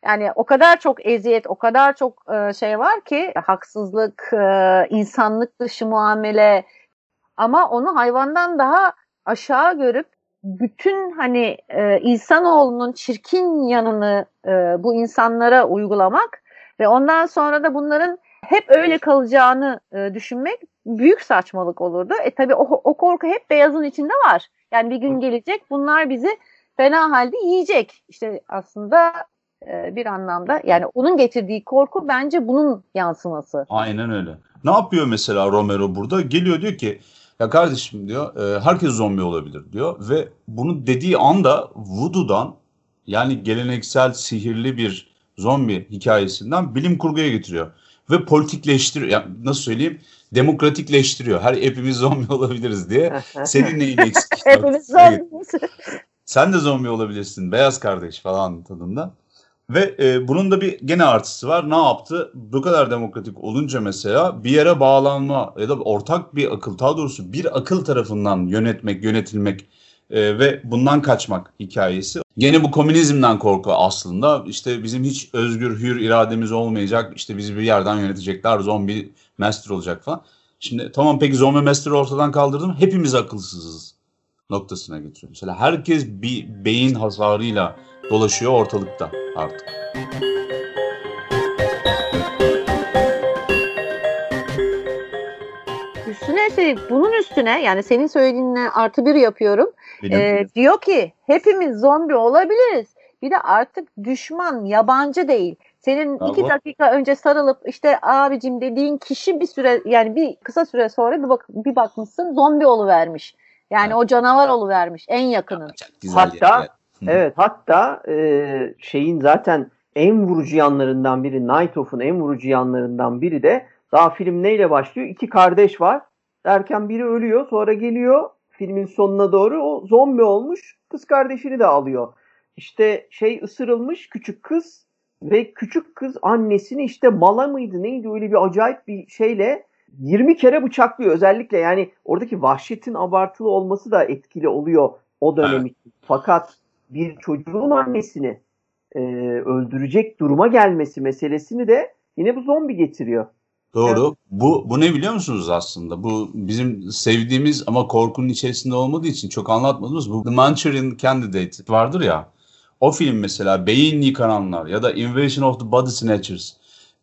Yani o kadar çok eziyet, o kadar çok e, şey var ki haksızlık, e, insanlık dışı muamele ama onu hayvandan daha aşağı görüp bütün hani e, insanoğlunun çirkin yanını e, bu insanlara uygulamak ve ondan sonra da bunların hep öyle kalacağını e, düşünmek büyük saçmalık olurdu. E tabi o, o korku hep beyazın içinde var. Yani bir gün gelecek bunlar bizi fena halde yiyecek. İşte aslında e, bir anlamda yani onun getirdiği korku bence bunun yansıması. Aynen öyle. Ne yapıyor mesela Romero burada? Geliyor diyor ki ya kardeşim diyor e, herkes zombi olabilir diyor ve bunu dediği anda Voodoo'dan yani geleneksel sihirli bir zombi hikayesinden bilim kurguya getiriyor ve politikleştiriyor. Yani nasıl söyleyeyim? Demokratikleştiriyor. Her hepimiz zombi olabiliriz diye. Senin neyin eksik? hepimiz zombi. Sen de zombi olabilirsin. Beyaz kardeş falan tadında. Ve e, bunun da bir gene artısı var. Ne yaptı? Bu kadar demokratik olunca mesela bir yere bağlanma ya da ortak bir akıl, daha doğrusu bir akıl tarafından yönetmek, yönetilmek e, ve bundan kaçmak hikayesi. Gene bu komünizmden korku aslında. İşte bizim hiç özgür, hür irademiz olmayacak. İşte bizi bir yerden yönetecekler, zombi master olacak falan. Şimdi tamam peki zombi master'ı ortadan kaldırdım. Hepimiz akılsızız noktasına getiriyor. Mesela herkes bir beyin hasarıyla dolaşıyor ortalıkta artık. Üstelik bunun üstüne yani senin söylediğinle artı bir yapıyorum. Ee, diyor ki hepimiz zombi olabiliriz. Bir de artık düşman yabancı değil. Senin Bravo. iki dakika önce sarılıp işte abicim dediğin kişi bir süre yani bir kısa süre sonra bir, bak, bir bakmışsın zombi vermiş. Yani evet. o canavar vermiş en yakının. Hatta Evet hatta e, şeyin zaten en vurucu yanlarından biri Night Of'un en vurucu yanlarından biri de daha film neyle başlıyor? İki kardeş var. Derken biri ölüyor sonra geliyor filmin sonuna doğru o zombi olmuş kız kardeşini de alıyor. İşte şey ısırılmış küçük kız ve küçük kız annesini işte mala mıydı neydi öyle bir acayip bir şeyle 20 kere bıçaklıyor özellikle yani oradaki vahşetin abartılı olması da etkili oluyor o dönem için. Fakat bir çocuğun annesini e, öldürecek duruma gelmesi meselesini de yine bu zombi getiriyor. Doğru. Evet. Bu bu ne biliyor musunuz aslında? Bu bizim sevdiğimiz ama korkunun içerisinde olmadığı için çok anlatmadığımız bu The Manchurian Candidate vardır ya. O film mesela beyin yıkananlar ya da Invasion of the Body Snatchers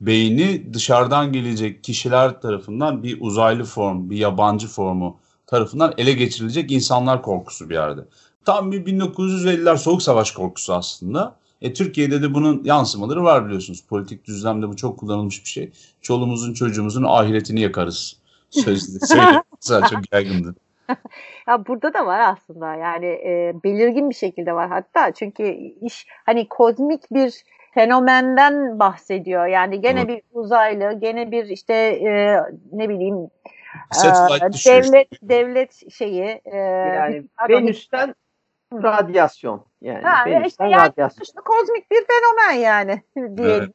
beyni dışarıdan gelecek kişiler tarafından bir uzaylı form, bir yabancı formu tarafından ele geçirilecek insanlar korkusu bir yerde. Tam bir 1950'ler soğuk savaş korkusu aslında. E, Türkiye'de de bunun yansımaları var biliyorsunuz. Politik düzlemde bu çok kullanılmış bir şey. Çoluğumuzun çocuğumuzun ahiretini yakarız. Sözde söyledi. çok yaygındı. ya burada da var aslında yani e, belirgin bir şekilde var hatta çünkü iş hani kozmik bir fenomenden bahsediyor. Yani gene evet. bir uzaylı, gene bir işte e, ne bileyim e, devlet devlet şeyi e, yani Venüs'ten radyasyon. Yani, ha, işte yani radyasyon. kozmik bir fenomen yani diyelim. Evet.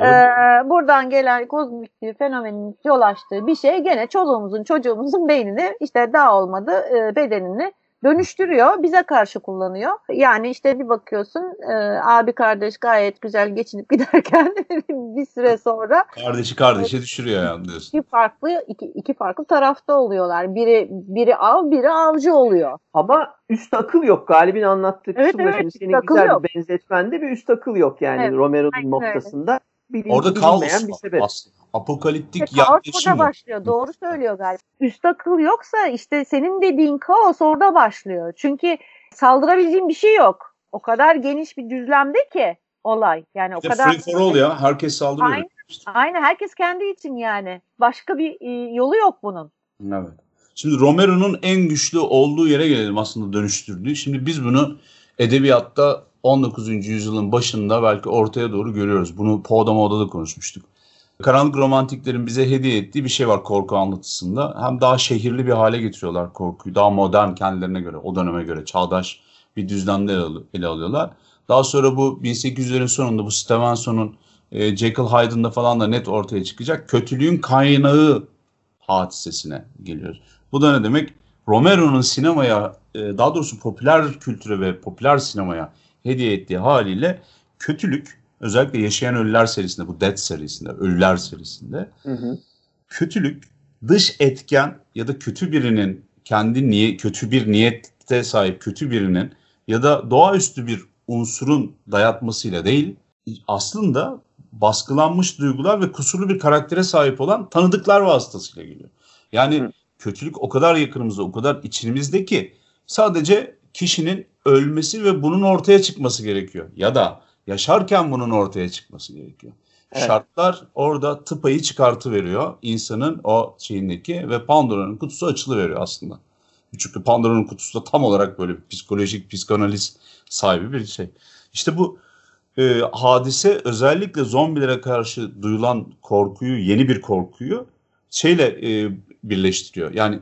Ee, buradan gelen kozmik bir fenomenin yol açtığı bir şey gene çoluğumuzun çocuğumuzun beynini işte daha olmadı e, bedenini dönüştürüyor, bize karşı kullanıyor. Yani işte bir bakıyorsun e, abi kardeş gayet güzel geçinip giderken bir süre sonra kardeşi kardeşe düşürüyor yani diyorsun. İki farklı iki, iki farklı tarafta oluyorlar. Biri biri av, biri avcı oluyor. Ama üst akıl yok. Galibin anlattığı evet, kısımda evet, senin güzel yok. bir benzetmende bir üst akıl yok yani evet, Romero'nun noktasında. Bilinç, Orada kaos bir sebep. aslında apokaliptik işte yaklaşım. Kaos başlıyor. Doğru söylüyor galiba. Üst akıl yoksa işte senin dediğin kaos orada başlıyor. Çünkü saldırabileceğin bir şey yok. O kadar geniş bir düzlemde ki olay. Yani işte o kadar free for all ya. Herkes saldırıyor. Aynen, aynen. Herkes kendi için yani. Başka bir e, yolu yok bunun. Evet. Şimdi Romero'nun en güçlü olduğu yere gelelim aslında dönüştürdüğü. Şimdi biz bunu edebiyatta 19. yüzyılın başında belki ortaya doğru görüyoruz. Bunu Poe'da Moda da konuşmuştuk. Karanlık romantiklerin bize hediye ettiği bir şey var korku anlatısında. Hem daha şehirli bir hale getiriyorlar korkuyu. Daha modern kendilerine göre, o döneme göre çağdaş bir düzlemde ele alıyorlar. Daha sonra bu 1800'lerin sonunda bu Stevenson'un e, Jekyll Hyde'ında falan da net ortaya çıkacak. Kötülüğün kaynağı hadisesine geliyoruz. Bu da ne demek? Romero'nun sinemaya, e, daha doğrusu popüler kültüre ve popüler sinemaya hediye ettiği haliyle kötülük özellikle Yaşayan Ölüler serisinde, bu Dead serisinde, Ölüler serisinde Hı hı. kötülük dış etken ya da kötü birinin kendi niye kötü bir niyette sahip kötü birinin ya da doğaüstü bir unsurun dayatmasıyla değil aslında baskılanmış duygular ve kusurlu bir karaktere sahip olan tanıdıklar vasıtasıyla geliyor. Yani Hı. kötülük o kadar yakınımızda, o kadar içimizde ki sadece kişinin ölmesi ve bunun ortaya çıkması gerekiyor. Ya da yaşarken bunun ortaya çıkması gerekiyor. Evet. Şartlar orada tıpayı çıkartı veriyor insanın o şeyindeki ve Pandora'nın kutusu açılıveriyor aslında. Çünkü Pandora'nın kutusu da tam olarak böyle psikolojik, psikanaliz sahibi bir şey. İşte bu e, hadise özellikle zombilere karşı duyulan korkuyu, yeni bir korkuyu şeyle e, birleştiriyor. Yani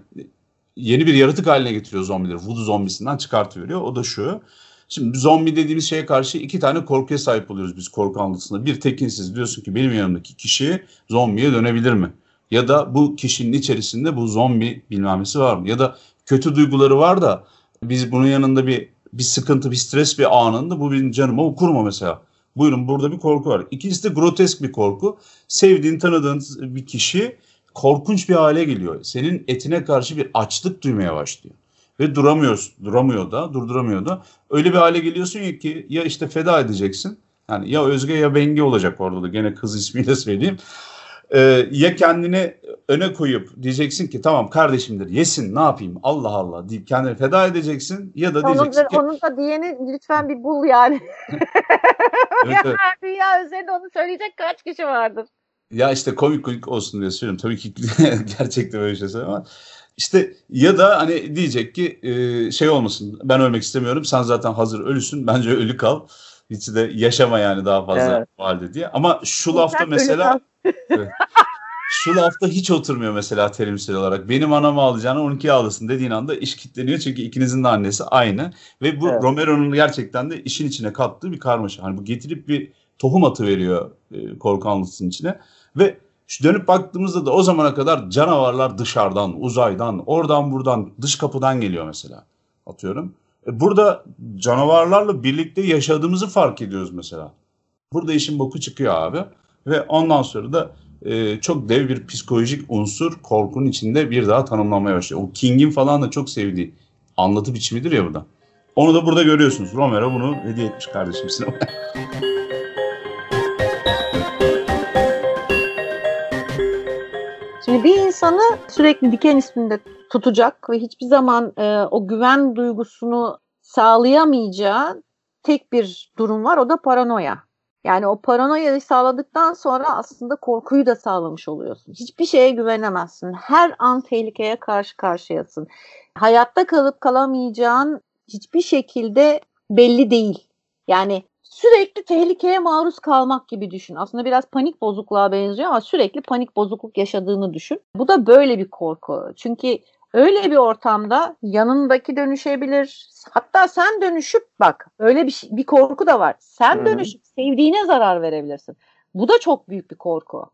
yeni bir yaratık haline getiriyor zombileri. Voodoo zombisinden çıkartıyor. O da şu. Şimdi zombi dediğimiz şeye karşı iki tane korkuya sahip oluyoruz biz korku anlatısında. Bir tekinsiz diyorsun ki benim yanımdaki kişi zombiye dönebilir mi? Ya da bu kişinin içerisinde bu zombi bilmemesi var mı? Ya da kötü duyguları var da biz bunun yanında bir bir sıkıntı, bir stres bir anında bu benim canıma okur mu mesela? Buyurun burada bir korku var. İkincisi de grotesk bir korku. Sevdiğin, tanıdığın bir kişi korkunç bir hale geliyor. Senin etine karşı bir açlık duymaya başlıyor. Ve duramıyorsun. Duramıyor da, durduramıyor da. Öyle bir hale geliyorsun ki ya işte feda edeceksin. Yani ya Özge ya Bengi olacak orada da. Gene kız ismiyle söyleyeyim. Ee, ya kendini öne koyup diyeceksin ki tamam kardeşimdir yesin ne yapayım Allah Allah deyip kendini feda edeceksin ya da Onun, diyeceksin ki onun da diyeni lütfen bir bul yani. evet, evet. Dünya üzerinde onu söyleyecek kaç kişi vardır? Ya işte komik komik olsun diye söylüyorum. Tabii ki gerçekten böyle şey ama işte ya da hani diyecek ki e, şey olmasın ben ölmek istemiyorum sen zaten hazır ölüsün bence ölü kal. Hiç de yaşama yani daha fazla Evet. halde diye. Ama şu lafta mesela Evet. şu lafta hiç oturmuyor mesela terimsel olarak. Benim anamı alacağını 12 ağlasın dediğin anda iş kitleniyor çünkü ikinizin de annesi aynı. Ve bu Evet. Romero'nun gerçekten de işin içine kattığı bir karmaşa. Hani bu getirip bir tohum atı veriyor e, korku anlatısının içine. Ve dönüp baktığımızda da o zamana kadar canavarlar dışarıdan, uzaydan, oradan buradan, dış kapıdan geliyor mesela. Atıyorum. E, burada canavarlarla birlikte yaşadığımızı fark ediyoruz mesela. Burada işin boku çıkıyor abi. Ve ondan sonra da e, çok dev bir psikolojik unsur korkunun içinde bir daha tanımlanmaya başlıyor. O King'in falan da çok sevdiği anlatı biçimidir ya burada. Onu da burada görüyorsunuz. Romero bunu hediye etmiş kardeşim sinemaya. bir insanı sürekli diken üstünde tutacak ve hiçbir zaman e, o güven duygusunu sağlayamayacağı tek bir durum var. O da paranoya. Yani o paranoyayı sağladıktan sonra aslında korkuyu da sağlamış oluyorsun. Hiçbir şeye güvenemezsin. Her an tehlikeye karşı karşıyasın. Hayatta kalıp kalamayacağın hiçbir şekilde belli değil. Yani sürekli tehlikeye maruz kalmak gibi düşün. Aslında biraz panik bozukluğa benziyor ama sürekli panik bozukluk yaşadığını düşün. Bu da böyle bir korku. Çünkü öyle bir ortamda yanındaki dönüşebilir. Hatta sen dönüşüp bak öyle bir şey- bir korku da var. Sen dönüşüp sevdiğine zarar verebilirsin. Bu da çok büyük bir korku.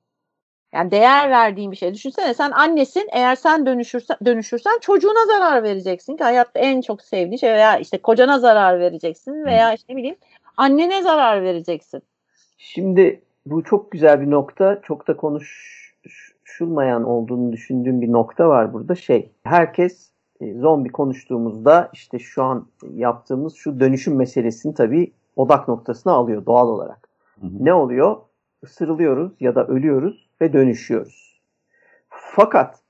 Yani değer verdiğin bir şey. Düşünsene sen annesin. Eğer sen dönüşürsen, dönüşürsen çocuğuna zarar vereceksin ki hayatta en çok sevdiği şey veya işte kocana zarar vereceksin veya işte ne bileyim annene zarar vereceksin. Şimdi bu çok güzel bir nokta. Çok da konuşulmayan olduğunu düşündüğüm bir nokta var burada. Şey, herkes e, zombi konuştuğumuzda işte şu an yaptığımız şu dönüşüm meselesini tabii odak noktasına alıyor doğal olarak. Hı hı. Ne oluyor? Isırılıyoruz ya da ölüyoruz ve dönüşüyoruz. Fakat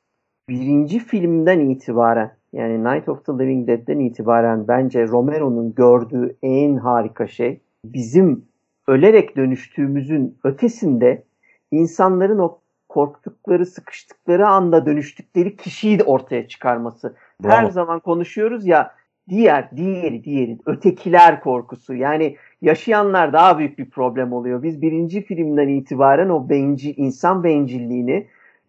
birinci filmden itibaren yani Night of the Living Dead'den itibaren bence Romero'nun gördüğü en harika şey bizim ölerek dönüştüğümüzün ötesinde insanların o korktukları, sıkıştıkları anda dönüştükleri kişiyi de ortaya çıkarması. Her Bravo. zaman konuşuyoruz ya diğer, diğeri, diğeri, ötekiler korkusu. Yani yaşayanlar daha büyük bir problem oluyor. Biz birinci filmden itibaren o bencil, insan bencilliğini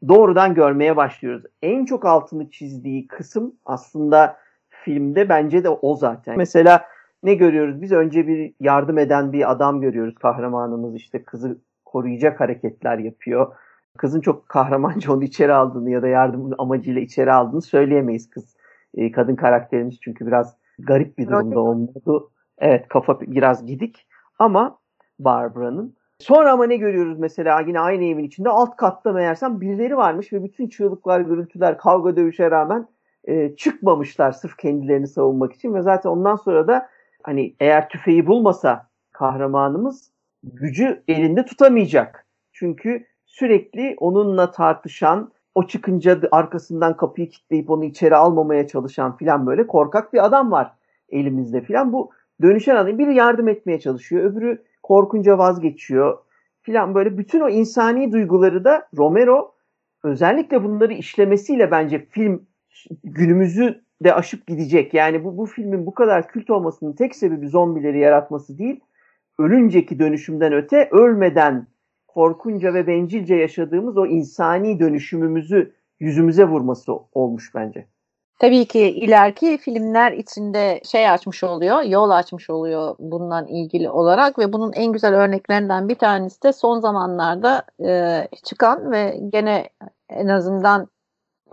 doğrudan görmeye başlıyoruz. En çok altını çizdiği kısım aslında filmde bence de o zaten. Mesela ne görüyoruz? Biz önce bir yardım eden bir adam görüyoruz. Kahramanımız işte kızı koruyacak hareketler yapıyor. Kızın çok kahramanca onu içeri aldığını ya da yardım amacıyla içeri aldığını söyleyemeyiz kız. e, kadın karakterimiz çünkü biraz garip bir durumda oldu. Evet kafa biraz gidik ama Barbara'nın. Sonra ama ne görüyoruz mesela yine aynı evin içinde alt katta meğersem birileri varmış ve bütün çığlıklar, gürültüler, kavga dövüşe rağmen e, çıkmamışlar sırf kendilerini savunmak için ve zaten ondan sonra da hani eğer tüfeği bulmasa kahramanımız gücü elinde tutamayacak. Çünkü sürekli onunla tartışan, o çıkınca arkasından kapıyı kilitleyip onu içeri almamaya çalışan filan böyle korkak bir adam var elimizde filan. Bu dönüşen adam biri yardım etmeye çalışıyor, öbürü korkunca vazgeçiyor filan böyle bütün o insani duyguları da Romero özellikle bunları işlemesiyle bence film günümüzü de aşıp gidecek. Yani bu, bu filmin bu kadar kült olmasının tek sebebi zombileri yaratması değil, ölünceki dönüşümden öte ölmeden korkunca ve bencilce yaşadığımız o insani dönüşümümüzü yüzümüze vurması olmuş bence. Tabii ki ileriki filmler içinde şey açmış oluyor, yol açmış oluyor bundan ilgili olarak ve bunun en güzel örneklerinden bir tanesi de son zamanlarda e, çıkan ve gene en azından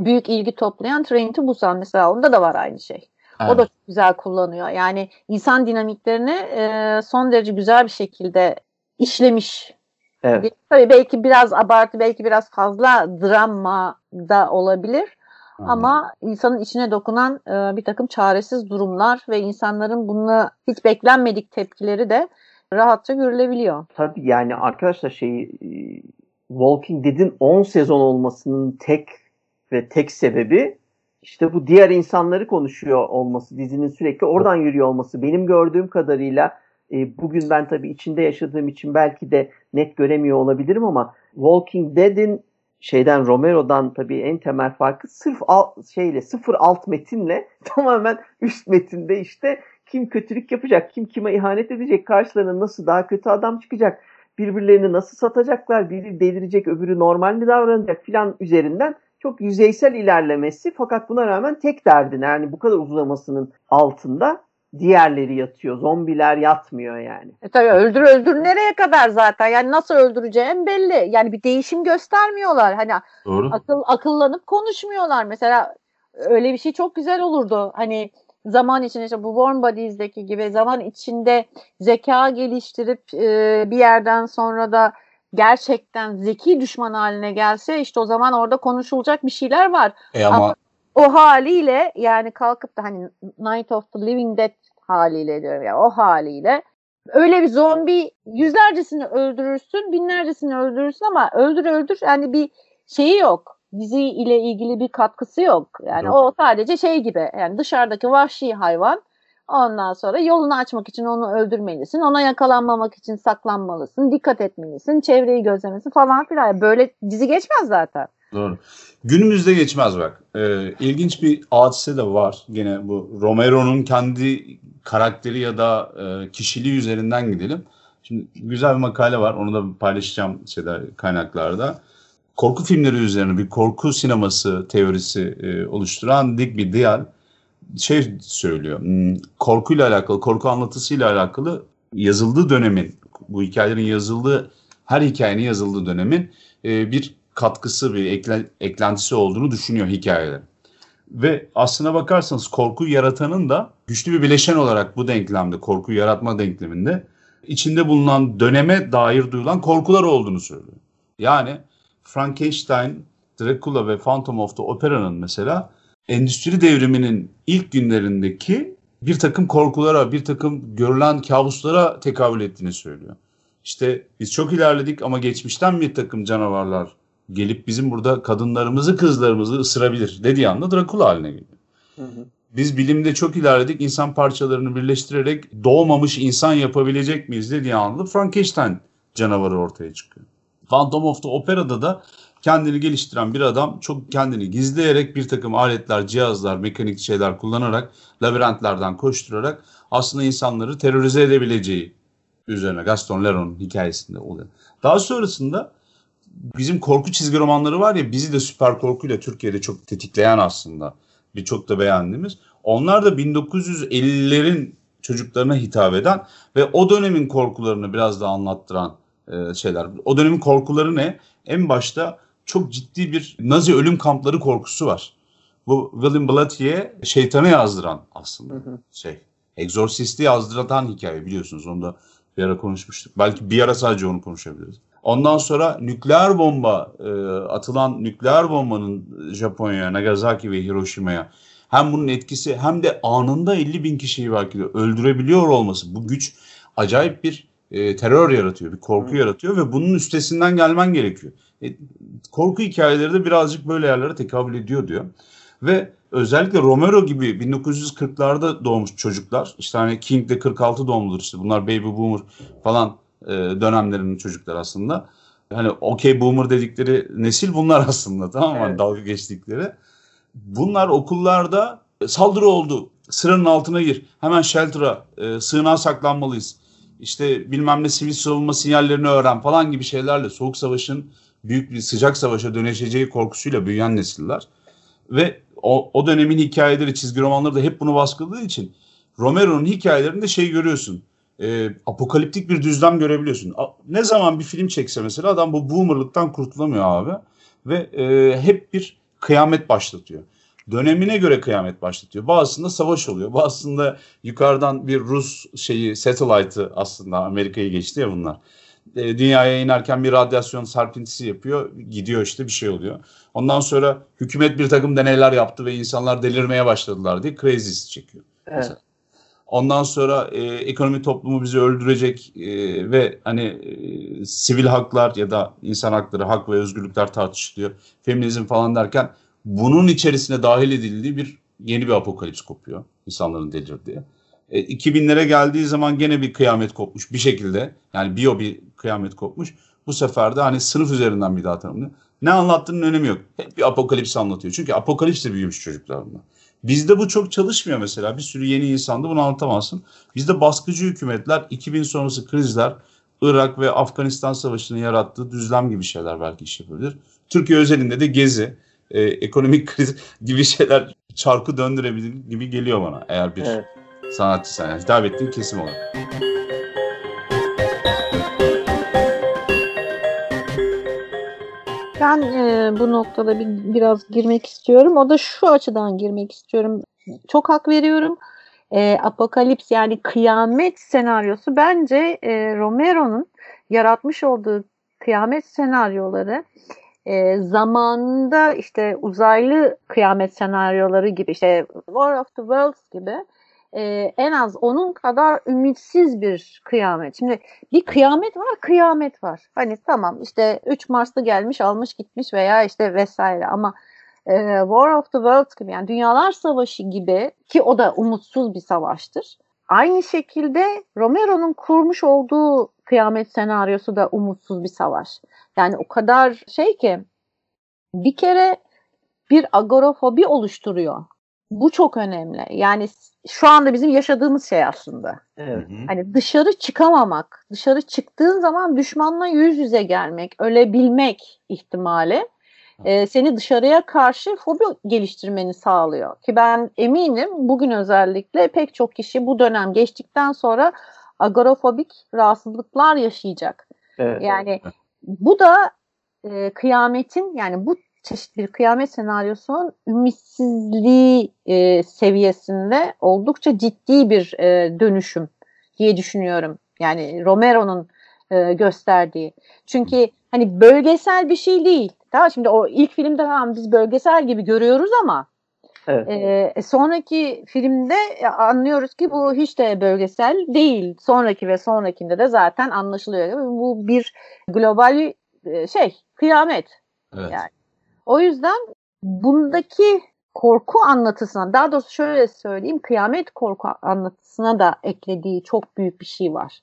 büyük ilgi toplayan Train to Busan mesela onda da var aynı şey. Evet. O da çok güzel kullanıyor. Yani insan dinamiklerini e, son derece güzel bir şekilde işlemiş. Evet. Tabii belki biraz abartı, belki biraz fazla drama da olabilir. Ama insanın içine dokunan e, bir takım çaresiz durumlar ve insanların bunu hiç beklenmedik tepkileri de rahatça görülebiliyor. Tabii yani arkadaşlar şey Walking Dead'in 10 sezon olmasının tek ve tek sebebi işte bu diğer insanları konuşuyor olması, dizinin sürekli oradan yürüyor olması. Benim gördüğüm kadarıyla e, bugün ben tabii içinde yaşadığım için belki de net göremiyor olabilirim ama Walking Dead'in şeyden Romero'dan tabii en temel farkı sırf alt, şeyle sıfır alt metinle tamamen üst metinde işte kim kötülük yapacak, kim kime ihanet edecek, karşılarına nasıl daha kötü adam çıkacak, birbirlerini nasıl satacaklar, biri delirecek, öbürü normal mi davranacak filan üzerinden çok yüzeysel ilerlemesi fakat buna rağmen tek derdin yani bu kadar uzamasının altında diğerleri yatıyor. Zombiler yatmıyor yani. E tabii öldür öldür nereye kadar zaten? Yani nasıl öldüreceğim belli. Yani bir değişim göstermiyorlar. Hani Doğru. akıl akıllanıp konuşmuyorlar. Mesela öyle bir şey çok güzel olurdu. Hani zaman içinde işte bu Warm Bodies'deki gibi zaman içinde zeka geliştirip e, bir yerden sonra da gerçekten zeki düşman haline gelse işte o zaman orada konuşulacak bir şeyler var. E ama, ama o haliyle yani kalkıp da hani Night of the Living Dead haliyle diyorum ya yani o haliyle öyle bir zombi yüzlercesini öldürürsün, binlercesini öldürürsün ama öldür öldür yani bir şeyi yok. Dizi ile ilgili bir katkısı yok. Yani yok. o sadece şey gibi yani dışarıdaki vahşi hayvan Ondan sonra yolunu açmak için onu öldürmelisin. Ona yakalanmamak için saklanmalısın. Dikkat etmelisin. Çevreyi gözlemelisin falan filan. Böyle dizi geçmez zaten. Doğru. Günümüzde geçmez bak. Ee, ilginç bir hadise de var. Gene bu Romero'nun kendi karakteri ya da e, kişiliği üzerinden gidelim. Şimdi güzel bir makale var. Onu da paylaşacağım şeyler kaynaklarda. Korku filmleri üzerine bir korku sineması teorisi e, oluşturan Digby Dial şey söylüyor. Hmm, korkuyla alakalı, korku anlatısıyla alakalı yazıldığı dönemin, bu hikayelerin yazıldığı, her hikayenin yazıldığı dönemin e, bir katkısı, bir ekle, eklentisi olduğunu düşünüyor hikayeler. Ve aslına bakarsanız korku yaratanın da güçlü bir bileşen olarak bu denklemde, korku yaratma denkleminde içinde bulunan döneme dair duyulan korkular olduğunu söylüyor. Yani Frankenstein, Dracula ve Phantom of the Opera'nın mesela endüstri devriminin ilk günlerindeki bir takım korkulara, bir takım görülen kabuslara tekabül ettiğini söylüyor. İşte biz çok ilerledik ama geçmişten bir takım canavarlar gelip bizim burada kadınlarımızı, kızlarımızı ısırabilir dediği anda Drakula haline geliyor. Hı hı. Biz bilimde çok ilerledik. insan parçalarını birleştirerek doğmamış insan yapabilecek miyiz dediği anda Frankenstein canavarı ortaya çıkıyor. Phantom of the Opera'da da kendini geliştiren bir adam çok kendini gizleyerek bir takım aletler, cihazlar, mekanik şeyler kullanarak labirentlerden koşturarak aslında insanları terörize edebileceği üzerine Gaston Leron'un hikayesinde oluyor. Daha sonrasında bizim korku çizgi romanları var ya bizi de süper korkuyla Türkiye'de çok tetikleyen aslında birçok da beğendiğimiz. Onlar da 1950'lerin çocuklarına hitap eden ve o dönemin korkularını biraz daha anlattıran e, şeyler. O dönemin korkuları ne? En başta çok ciddi bir Nazi ölüm kampları korkusu var. Bu William Blatty'e şeytanı yazdıran aslında şey. Exorcist'i yazdıran hikaye biliyorsunuz. Onu da Bir ara konuşmuştuk. Belki bir ara sadece onu konuşabiliriz. Ondan sonra nükleer bomba e, atılan nükleer bombanın Japonya'ya, Nagasaki ve Hiroşima'ya hem bunun etkisi hem de anında 50 bin kişiyi belki de öldürebiliyor olması bu güç acayip bir e, terör yaratıyor, bir korku Hı. yaratıyor ve bunun üstesinden gelmen gerekiyor. E, korku hikayeleri de birazcık böyle yerlere tekabül ediyor diyor. Ve özellikle Romero gibi 1940'larda doğmuş çocuklar, işte hani King de 46 doğumludur işte bunlar baby boomer falan e, dönemlerinin çocuklar aslında. Hani okey boomer dedikleri nesil bunlar aslında tamam mı? Hani evet. dalga geçtikleri. Bunlar okullarda saldırı oldu. Sıranın altına gir. Hemen shelter'a, e, sığınağa saklanmalıyız. İşte bilmem ne sivil savunma sinyallerini öğren falan gibi şeylerle Soğuk Savaş'ın büyük bir sıcak savaşa dönüşeceği korkusuyla büyüyen nesiller. Ve o, o dönemin hikayeleri, çizgi romanları da hep bunu baskıladığı için Romero'nun hikayelerinde şey görüyorsun e, apokaliptik bir düzlem görebiliyorsun. A, ne zaman bir film çekse mesela adam bu boomerlıktan kurtulamıyor abi. Ve e, hep bir kıyamet başlatıyor. Dönemine göre kıyamet başlatıyor. Bazısında savaş oluyor. Bazısında yukarıdan bir Rus şeyi satellite'ı aslında Amerika'yı geçti ya bunlar. E, dünyaya inerken bir radyasyon serpintisi yapıyor. Gidiyor işte bir şey oluyor. Ondan sonra hükümet bir takım deneyler yaptı ve insanlar delirmeye başladılar diye Crazy çekiyor. Evet. Mesela. Ondan sonra e, ekonomi toplumu bizi öldürecek e, ve hani e, sivil haklar ya da insan hakları, hak ve özgürlükler tartışılıyor. Feminizm falan derken bunun içerisine dahil edildiği bir yeni bir apokalips kopuyor. insanların delirdiği. E, 2000'lere geldiği zaman gene bir kıyamet kopmuş bir şekilde. Yani biyo bir kıyamet kopmuş. Bu sefer de hani sınıf üzerinden bir daha tanımlıyor. Ne anlattığının önemi yok. Hep bir apokalips anlatıyor. Çünkü apokalipsle büyümüş çocuklar bunlar. Bizde bu çok çalışmıyor mesela. Bir sürü yeni insanda bunu anlatamazsın. Bizde baskıcı hükümetler, 2000 sonrası krizler, Irak ve Afganistan savaşının yarattığı düzlem gibi şeyler belki iş yapabilir. Türkiye özelinde de gezi, e, ekonomik kriz gibi şeyler çarkı döndürebilir gibi geliyor bana. Eğer bir evet. sanatçı sen yani hitap ettiğin kesim olarak. Ben e, bu noktada bir, biraz girmek istiyorum. O da şu açıdan girmek istiyorum. Çok hak veriyorum. E, apokalips yani kıyamet senaryosu bence e, Romero'nun yaratmış olduğu kıyamet senaryoları e, zamanında işte uzaylı kıyamet senaryoları gibi işte War of the Worlds gibi e, en az onun kadar ümitsiz bir kıyamet. Şimdi bir kıyamet var, kıyamet var. Hani tamam işte 3 Mars'ta gelmiş, almış gitmiş veya işte vesaire ama e, War of the Worlds gibi yani Dünyalar Savaşı gibi ki o da umutsuz bir savaştır. Aynı şekilde Romero'nun kurmuş olduğu kıyamet senaryosu da umutsuz bir savaş. Yani o kadar şey ki bir kere bir agorofobi oluşturuyor. Bu çok önemli. Yani şu anda bizim yaşadığımız şey aslında. Evet. Hani dışarı çıkamamak, dışarı çıktığın zaman düşmanla yüz yüze gelmek, ölebilmek ihtimali e, seni dışarıya karşı fobi geliştirmeni sağlıyor. Ki ben eminim bugün özellikle pek çok kişi bu dönem geçtikten sonra agorafobik rahatsızlıklar yaşayacak. Evet. Yani bu da e, kıyametin yani bu çeşit bir kıyamet senaryosunun ümitsizliği e, seviyesinde oldukça ciddi bir e, dönüşüm diye düşünüyorum. Yani Romero'nun e, gösterdiği. Çünkü hani bölgesel bir şey değil. Tamam şimdi o ilk filmde tamam biz bölgesel gibi görüyoruz ama evet. e, e sonraki filmde anlıyoruz ki bu hiç de bölgesel değil. Sonraki ve sonrakinde de zaten anlaşılıyor. Bu bir global e, şey kıyamet. Evet. Yani o yüzden bundaki korku anlatısına daha doğrusu şöyle söyleyeyim kıyamet korku anlatısına da eklediği çok büyük bir şey var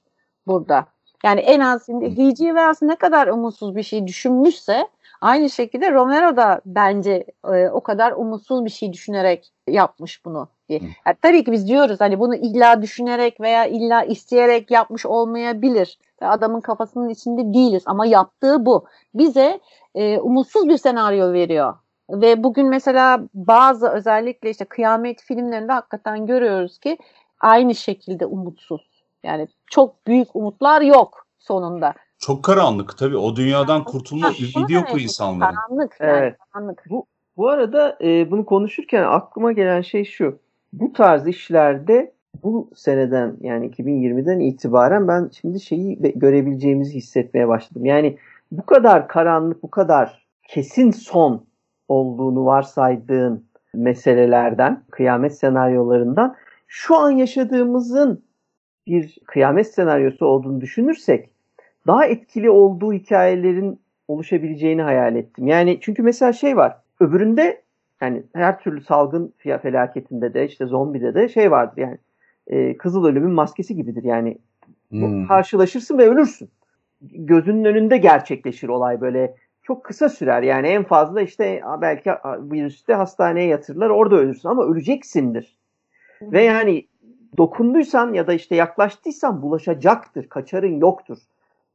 burada. Yani en az şimdi H.G. Wells ne kadar umutsuz bir şey düşünmüşse aynı şekilde Romero da bence e, o kadar umutsuz bir şey düşünerek yapmış bunu. Yani tabii ki biz diyoruz hani bunu illa düşünerek veya illa isteyerek yapmış olmayabilir. Adamın kafasının içinde değiliz ama yaptığı bu. Bize e, umutsuz bir senaryo veriyor. Ve bugün mesela bazı özellikle işte kıyamet filmlerinde hakikaten görüyoruz ki aynı şekilde umutsuz. Yani çok büyük umutlar yok sonunda. Çok karanlık tabii. O dünyadan kurtulma ümidi yok o insanların. Karanlık. Yani, evet. karanlık. Bu, bu arada e, bunu konuşurken aklıma gelen şey şu. Bu tarz işlerde bu seneden yani 2020'den itibaren ben şimdi şeyi görebileceğimizi hissetmeye başladım. Yani bu kadar karanlık, bu kadar kesin son olduğunu varsaydığın meselelerden, kıyamet senaryolarından şu an yaşadığımızın bir kıyamet senaryosu olduğunu düşünürsek daha etkili olduğu hikayelerin oluşabileceğini hayal ettim. Yani çünkü mesela şey var. Öbüründe yani her türlü salgın felaketinde de işte zombide de şey vardır yani e, kızıl ölümün maskesi gibidir yani hmm. karşılaşırsın ve ölürsün. Gözünün önünde gerçekleşir olay böyle çok kısa sürer yani en fazla işte belki virüste hastaneye yatırırlar orada ölürsün ama öleceksindir. Hmm. Ve yani dokunduysan ya da işte yaklaştıysan bulaşacaktır, kaçarın yoktur.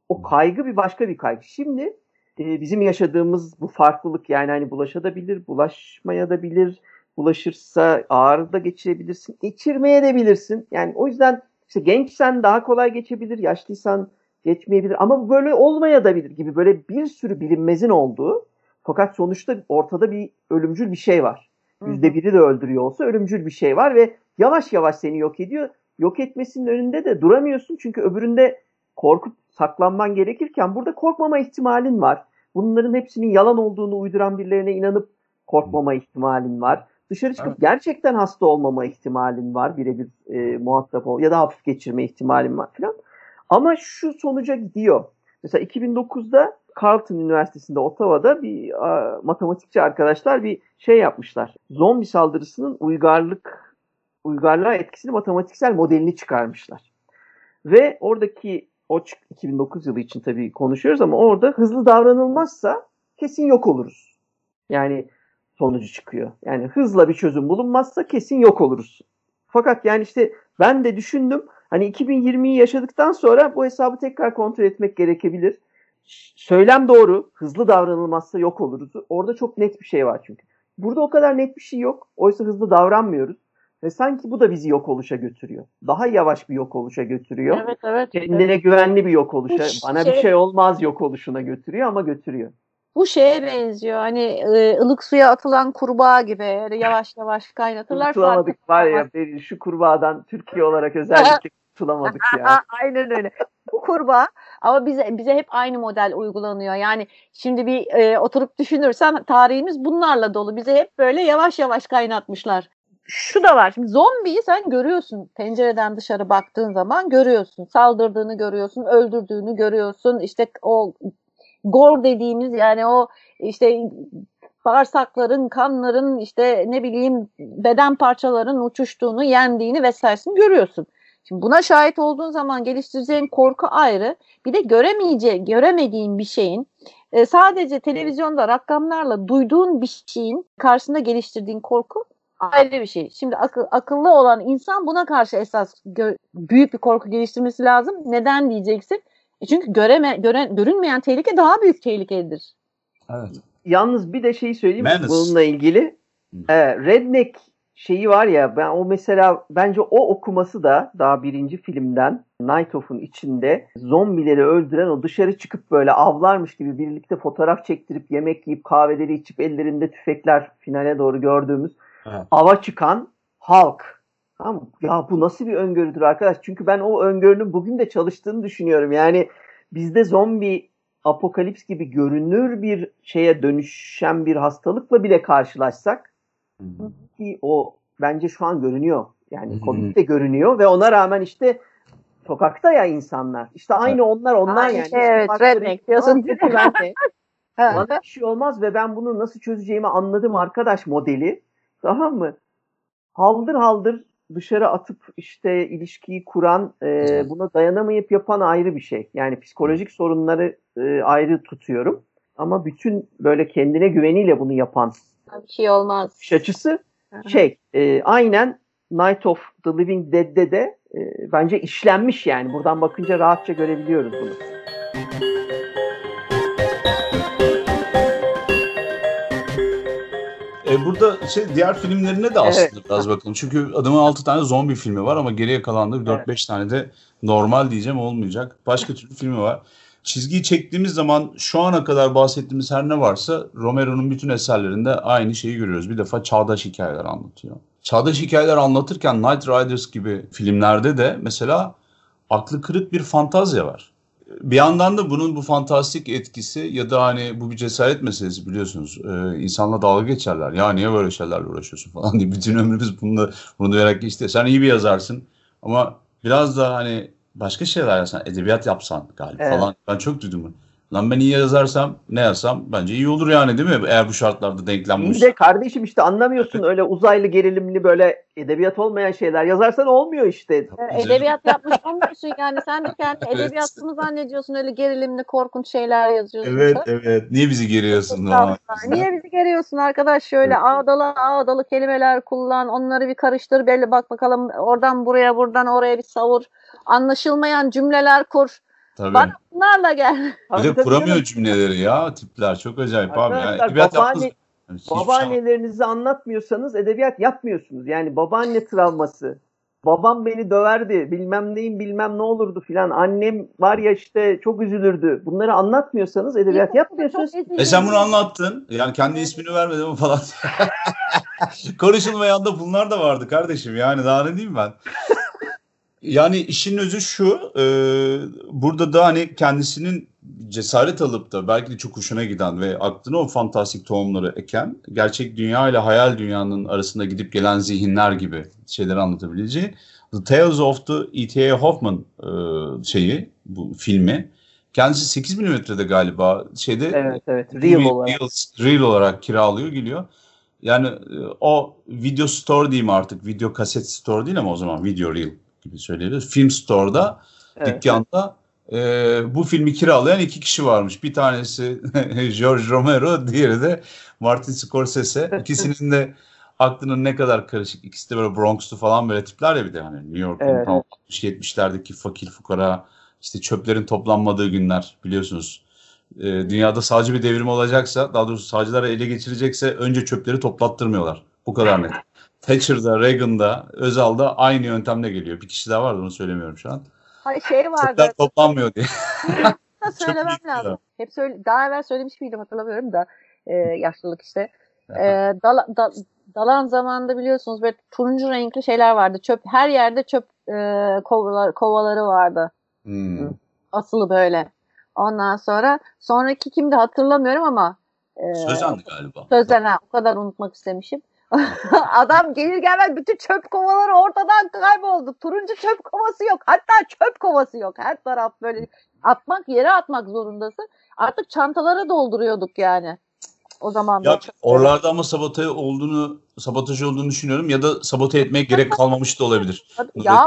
O kaygı bir başka bir kaygı. Şimdi e, bizim yaşadığımız bu farklılık yani hani bulaşabilir, bulaşmaya da bilir, bulaşırsa ağrı da geçirebilirsin, geçirmeye de bilirsin. Yani o yüzden işte gençsen daha kolay geçebilir, yaşlıysan geçmeyebilir ama böyle olmaya da bilir gibi böyle bir sürü bilinmezin olduğu fakat sonuçta ortada bir ölümcül bir şey var. Yüzde biri de öldürüyor olsa ölümcül bir şey var ve yavaş yavaş seni yok ediyor. Yok etmesinin önünde de duramıyorsun çünkü öbüründe korkup saklanman gerekirken burada korkmama ihtimalin var. Bunların hepsinin yalan olduğunu uyduran birilerine inanıp korkmama ihtimalin var. Dışarı çıkıp evet. gerçekten hasta olmama ihtimalin var. Birebir e, muhatap ol ya da hafif geçirme ihtimalin var falan. Ama şu sonuca gidiyor. Mesela 2009'da Carleton Üniversitesi'nde Ottawa'da bir a, matematikçi arkadaşlar bir şey yapmışlar. Zombi saldırısının uygarlık uygarlığa etkisini matematiksel modelini çıkarmışlar. Ve oradaki o 2009 yılı için tabii konuşuyoruz ama orada hızlı davranılmazsa kesin yok oluruz. Yani sonucu çıkıyor. Yani hızla bir çözüm bulunmazsa kesin yok oluruz. Fakat yani işte ben de düşündüm hani 2020'yi yaşadıktan sonra bu hesabı tekrar kontrol etmek gerekebilir. Söylem doğru. Hızlı davranılmazsa yok oluruz. Orada çok net bir şey var çünkü. Burada o kadar net bir şey yok. Oysa hızlı davranmıyoruz. Ve sanki bu da bizi yok oluşa götürüyor. Daha yavaş bir yok oluşa götürüyor. Evet evet. Kendine evet. güvenli bir yok oluşa. Bana şey... bir şey olmaz yok oluşuna götürüyor ama götürüyor. Bu şeye benziyor. Hani ılık suya atılan kurbağa gibi. Yani yavaş yavaş kaynatırlar. Kurtulamadık var ya şu kurbağadan Türkiye olarak özellikle kurtulamadık ya. Aynen öyle. Bu kurbağa ama bize bize hep aynı model uygulanıyor. Yani şimdi bir e, oturup düşünürsen tarihimiz bunlarla dolu. Bize hep böyle yavaş yavaş kaynatmışlar şu da var. Şimdi zombiyi sen görüyorsun. Pencereden dışarı baktığın zaman görüyorsun. Saldırdığını görüyorsun, öldürdüğünü görüyorsun. İşte o gor dediğimiz yani o işte bağırsakların, kanların işte ne bileyim beden parçalarının uçuştuğunu, yendiğini vesairesini görüyorsun. Şimdi buna şahit olduğun zaman geliştireceğin korku ayrı. Bir de göremeyeceğin, göremediğin bir şeyin e, sadece televizyonda rakamlarla duyduğun bir şeyin karşısında geliştirdiğin korku ayrı bir şey. Şimdi akıl, akıllı olan insan buna karşı esas büyük bir korku geliştirmesi lazım. Neden diyeceksin? E çünkü göreme, göre, görünmeyen tehlike daha büyük tehlikedir. Evet. Yalnız bir de şeyi söyleyeyim Menace. bununla ilgili. Ee, Redneck şeyi var ya ben o mesela bence o okuması da daha birinci filmden Night Of'un içinde zombileri öldüren o dışarı çıkıp böyle avlarmış gibi birlikte fotoğraf çektirip yemek yiyip kahveleri içip ellerinde tüfekler finale doğru gördüğümüz evet. ava çıkan halk. Tamam Ya bu nasıl bir öngörüdür arkadaş? Çünkü ben o öngörünün bugün de çalıştığını düşünüyorum. Yani bizde zombi apokalips gibi görünür bir şeye dönüşen bir hastalıkla bile karşılaşsak Hı-hı. ki o bence şu an görünüyor. Yani Covid de görünüyor ve ona rağmen işte sokakta ya insanlar. İşte aynı evet. onlar onlar aynı yani. Şey, evet, redneck diyorsun. Ben de. Bana bir şey olmaz ve ben bunu nasıl çözeceğimi anladım arkadaş modeli. Tamam mı? Haldır haldır dışarı atıp işte ilişkiyi kuran, e, buna dayanamayıp yapan ayrı bir şey. Yani psikolojik sorunları e, ayrı tutuyorum. Ama bütün böyle kendine güveniyle bunu yapan bir şey olmaz. İş açısı şey e, aynen Night of the Living Dead'de de e, bence işlenmiş yani. Buradan bakınca rahatça görebiliyoruz bunu. E, burada şey diğer filmlerine de aslında evet. biraz bakalım. Çünkü adamın 6 tane zombi filmi var ama geriye kalan da 4-5 evet. tane de normal diyeceğim olmayacak. Başka türlü filmi var. çizgiyi çektiğimiz zaman şu ana kadar bahsettiğimiz her ne varsa Romero'nun bütün eserlerinde aynı şeyi görüyoruz. Bir defa çağdaş hikayeler anlatıyor. Çağdaş hikayeler anlatırken Night Riders gibi filmlerde de mesela aklı kırık bir fantazya var. Bir yandan da bunun bu fantastik etkisi ya da hani bu bir cesaret meselesi biliyorsunuz. Ee, insanla dalga geçerler. Ya niye böyle şeylerle uğraşıyorsun falan diye. Bütün ömrümüz bunu, bunu duyarak geçti. Sen iyi bir yazarsın ama biraz da hani başka şeyler yazsan, edebiyat yapsan galiba Evet. falan. Ben çok duydum bunu. Lan ben iyi yazarsam ne yazsam bence iyi olur yani değil mi? Eğer bu şartlarda denklem buysa. de kardeşim işte anlamıyorsun öyle uzaylı gerilimli böyle edebiyat olmayan şeyler yazarsan olmuyor işte. Ee, Edebiyat yapmış olmuyorsun yani sen de kendi Evet. edebiyatını zannediyorsun öyle gerilimli korkunç şeyler yazıyorsun. Evet evet. Niye bizi geriyorsun? Niye bizi geriyorsun arkadaş? Şöyle ağdalı ağdalı kelimeler kullan, onları bir karıştır, belli bak bakalım oradan buraya, buradan oraya bir savur. Anlaşılmayan cümleler kur. Tabii. Bana bunlarla gel. Bir de kuramıyor cümleleri ya tipler çok acayip abi. Yani edebiyat babaanne- yaptınız. Yani hiçbir şey Babaannelerinizi anlatmıyorsanız edebiyat yapmıyorsunuz. Yani babaanne travması. Babam beni döverdi, bilmem neyim bilmem ne olurdu filan. Annem var ya işte çok üzülürdü. Bunları anlatmıyorsanız edebiyat yapmıyorsunuz. E sen bunu anlattın. Yani kendi ismini vermedin mi falan. Konuşulmayan da bunlar da vardı kardeşim. Yani daha ne diyeyim ben. Yani işin özü şu. e, burada da hani kendisinin cesaret alıp da belki de çok hoşuna giden ve aklına o fantastik tohumları eken gerçek dünya ile hayal dünyanın arasında gidip gelen zihinler gibi şeyleri anlatabileceği The Tales of the E.T.A. Hoffman e, şeyi bu filmi kendisi 8 milimetrede galiba şeyde Evet evet. Real olarak. Real, real olarak kiralıyor geliyor. Yani e, o video store diyeyim artık. Video kaset store değil ama o zaman video reel gibi söyleyebiliriz. Film store'da Evet. dükkanda e, bu filmi kiralayan iki kişi varmış. Bir tanesi George Romero, diğeri de Martin Scorsese. İkisinin de aklının ne kadar karışık. İkisi de böyle Bronx'tu falan böyle tipler ya bir de hani New York'un Evet, tam 60-70'lerdeki fakir fukara işte çöplerin toplanmadığı günler biliyorsunuz. E, dünyada sağcı bir devrim olacaksa daha doğrusu sağcılara ele geçirecekse önce çöpleri toplattırmıyorlar. Bu kadar net. Thatcher'da, Reagan'da, Özal'da aynı yöntemle geliyor. Bir kişi daha vardı onu söylemiyorum şu an. Hayır, şey vardı. Çöpler toplanmıyor diye. da söylemem lazım. Hep söyle, daha evvel söylemiş miydim hatırlamıyorum da e, yaşlılık işte. E, dala, da, dalan zamanında biliyorsunuz böyle turuncu renkli şeyler vardı. Çöp her yerde çöp e, kovalar, kovaları vardı. Hmm. Asılı böyle. Ondan sonra sonraki kimdi hatırlamıyorum ama e, Sözen'di galiba. Sözen ha, o kadar unutmak istemişim. Adam gelir gelmez bütün çöp kovaları ortadan kayboldu. Turuncu çöp kovası yok. Hatta çöp kovası yok. Her taraf böyle atmak yere atmak zorundasın. Artık çantalara dolduruyorduk yani. O zaman. Ya oralarda ama sabote olduğunu, sabotaj olduğunu düşünüyorum ya da sabote etmeye gerek kalmamış da olabilir. ya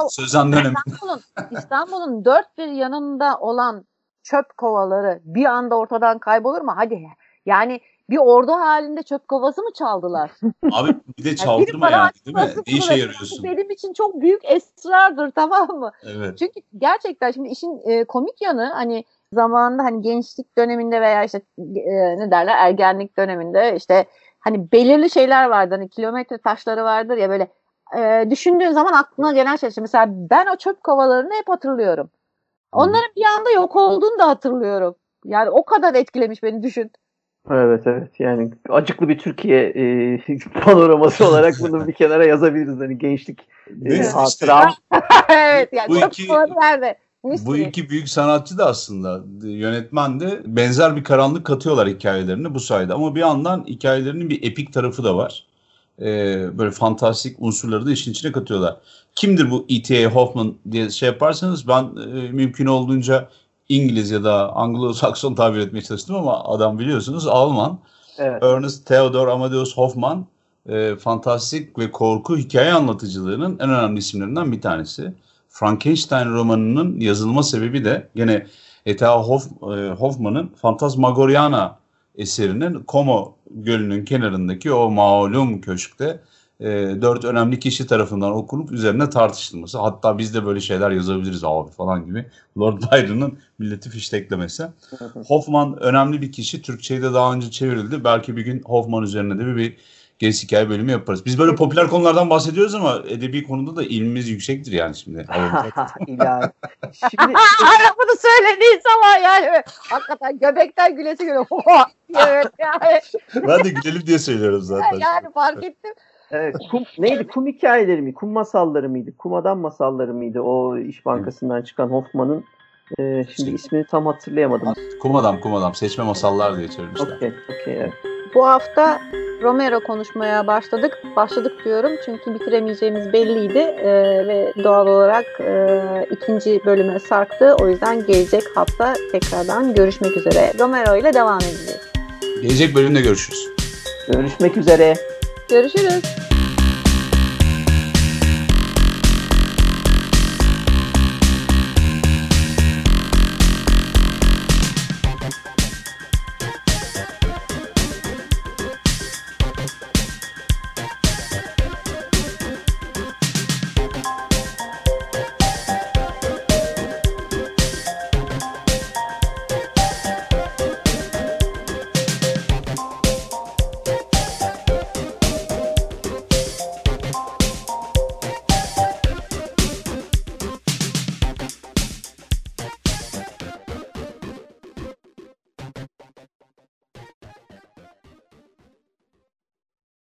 dönemi. İstanbul'un İstanbul'un dört bir yanında olan çöp kovaları bir anda ortadan kaybolur mu? Hadi ya. Yani bir ordu halinde çöp kovası mı çaldılar? Abi bir de Yani çaldırma yani para değil mi? Ne işe yarıyorsun? Benim için çok büyük esrardır tamam mı? Evet. Çünkü gerçekten şimdi işin e, komik yanı hani zamanında hani gençlik döneminde veya işte e, ne derler ergenlik döneminde işte hani belirli şeyler vardı hani kilometre taşları vardır ya böyle e, düşündüğün zaman aklına gelen şey. Mesela ben o çöp kovalarını hep hatırlıyorum. Onların bir anda yok olduğunu da hatırlıyorum. Yani o kadar etkilemiş beni düşün. Evet evet yani acıklı bir Türkiye e, panoraması olarak bunu bir kenara yazabiliriz hani gençlik e, Neyse işte. hatıram. evet yani Bu iki-? Bu iki büyük sanatçı da aslında yönetmen de benzer bir karanlık katıyorlar hikayelerine bu sayede. Ama bir yandan hikayelerinin bir epik tarafı da var. Ee, böyle fantastik unsurları da işin içine katıyorlar. Kimdir bu E.T.A. Hoffman diye şey yaparsanız ben e, mümkün olduğunca İngiliz ya da Anglo-Sakson tabir etmeye çalıştım ama adam biliyorsunuz Alman. Evet. Ernest Theodor Amadeus Hoffman e, fantastik ve korku hikaye anlatıcılığının en önemli isimlerinden bir tanesi. Frankenstein romanının yazılma sebebi de gene Eta Hoff, e, Hoffman'ın Fantasmagoriana eserinin Como Gölü'nün kenarındaki o malum köşkte e, dört önemli kişi tarafından okunup üzerine tartışılması. Hatta biz de böyle şeyler yazabiliriz abi falan gibi. Lord Byron'ın milleti fişteklemesi. Hoffman önemli bir kişi. Türkçe'de daha önce çevrildi. Belki bir gün Hoffman üzerine de bir, bir gerisi hikaye bölümü yaparız. Biz böyle popüler konulardan bahsediyoruz ama edebi konuda da ilmimiz yüksektir yani şimdi. İlahi. Şimdi Bunu söylediğin zaman yani hakikaten göbekten gülesi gülüyor. evet yani, ben de gülelim diye söylüyorum zaten. yani fark ettim. Evet, kum, neydi? Kum hikayeleri mi? Kum masalları mıydı? Kum adam masalları mıydı? O İş Bankası'ndan çıkan Hoffman'ın e, şimdi ismini tam hatırlayamadım. Kum adam kum adam seçme masallar diye çevirmişler. Okey, okey. Evet. Bu hafta Romero konuşmaya başladık. Başladık diyorum çünkü bitiremeyeceğimiz belliydi ee, ve doğal olarak e, ikinci bölüme sarktı. O yüzden gelecek hafta tekrardan görüşmek üzere. Romero ile devam edeceğiz. Gelecek bölümde görüşürüz. Görüşmek üzere. Görüşürüz.